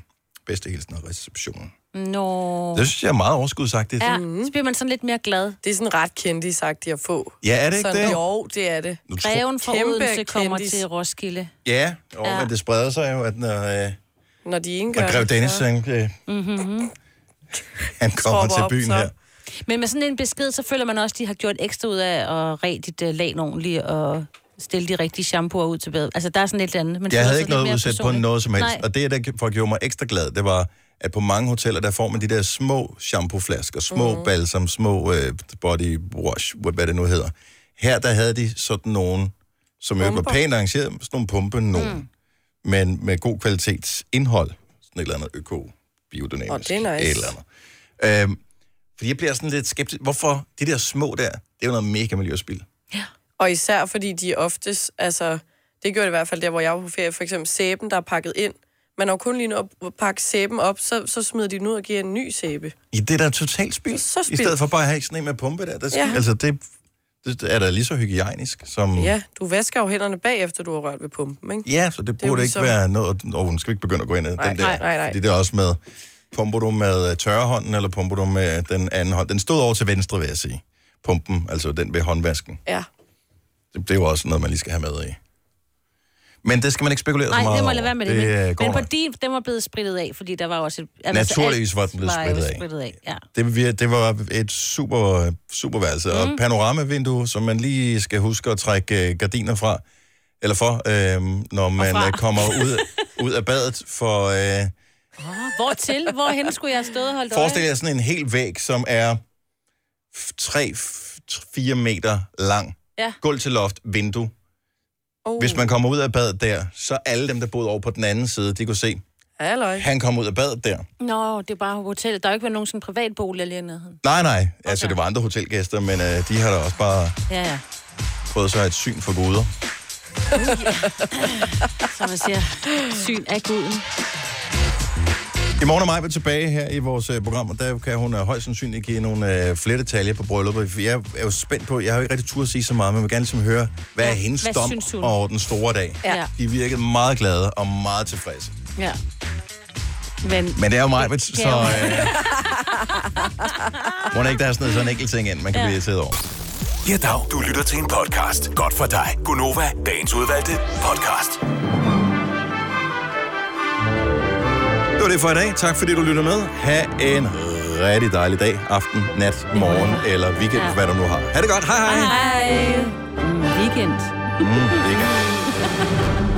Bedste hilsen af receptionen. Nå. Det synes jeg er meget overskudsagtigt. Ja, så bliver man sådan lidt mere glad. Det er sådan ret kendisagtigt at få. Ja, er det ikke sådan, det? Jo, det er det. Greven fra Odense kommer kendis. til Roskilde. Ja, og, Ja. ja. men det spreder sig jo, at når, øh, Når de ikke gør når Grev det, Dennis så- han, øh, Mm-hmm. han kommer til op, byen så. her. Men med sådan en besked, så føler man også, at de har gjort ekstra ud af at ræde dit uh, lag ordentligt og stille de rigtige shampooer ud til bad. Altså, der er sådan lidt andet. Man Jeg havde ikke noget udsat på noget som helst. Nej. Og det, der for gjorde mig ekstra glad, det var, at på mange hoteller, der får man de der små shampooflasker, små mm. balsam, små øh, body wash, hvad det nu hedder. Her, der havde de sådan nogle, som jo var pænt arrangeret, sådan nogle pumpe nogen, mm. Men med god kvalitetsindhold. Sådan et eller andet øko, biodynamisk. Åh, det er nice. Et eller andet. Øhm, fordi jeg bliver sådan lidt skeptisk. Hvorfor de der små der, det er jo noget mega miljøspil. Og især fordi de oftest, altså, det gjorde det i hvert fald der, hvor jeg var på ferie, for eksempel sæben, der er pakket ind. Man har kun lige nået at pakke sæben op, så, så smider de den ud og giver en ny sæbe. I det der er totalt spild. Så I spild. stedet for bare at have sådan en med pumpe der. der Ja. ja. Altså, det, det er da lige så hygiejnisk som... Ja, du vasker jo hænderne bagefter, du har rørt ved pumpen, ikke? Ja, så det Det burde ligesom- ikke være noget... Og nu skal vi ikke begynde at gå ind i den der. nej, nej, nej. Fordi det er også med... Pumper du med øh, tørrehånden, eller pumper du med den anden hånd? Den stod over til venstre, vil jeg sige. Pumpen, altså den ved håndvasken. Ja. Det, det er jo også noget, man lige skal have med i. Men det skal man ikke spekulere så Nej, meget det må lade være med det. det men men på din, den var blevet spritet af, fordi der var også et... altså, Naturligvis var den blevet var spritet af. spritet af. Ja. Det, vi- det var et super, super værelse. Mm. Og panoramavindue, som man lige skal huske at trække øh, gardiner fra, eller for, øh, når man kommer ud, ud af badet. For øh, Oh, hvor til? Hvorhen skulle jeg have stået og holdt forestil jer sådan en hel væg, som er 3-4 meter lang. Ja. Gulv til loft, vindue. Oh. Hvis man kommer ud af badet der, så alle dem, der boede over på den anden side, de kunne se, Halløj. han kom ud af badet der. Nå, det er bare hotel. Der har jo ikke været nogen sådan privatbolig lige i nærheden. Nej, nej. Altså, det var andre hotelgæster, men øh, de har da også bare Ja, ja. fået sig et syn for guder. Som man siger, syn af guden. I morgen er vil tilbage her i vores øh, program, og der kan hun øh, højst sandsynligt give nogle øh, flere detaljer på brylluppet. Jeg er jo spændt på, jeg har jo ikke rigtig tur at sige så meget, men jeg vil gerne ligesom høre, hvad er hendes hvad dom synes hun? over den store dag? Ja. De virkede meget glade og meget tilfredse. Ja. Men, Men det er jo mig, så øh, må ikke der er sådan, sådan en enkelt ting ind, man kan Ja. blive irriteret over. Ja, dag. Du lytter til en podcast. Godt for dig. Gunova, dagens udvalgte podcast. Det var det for i dag. Tak fordi du lytter med. Ha' en rigtig dejlig dag, aften, nat, morgen eller weekend, Ja. hvad du nu har. Ha' det godt. Hej hej. Hej. Mm, weekend. Mm, weekend.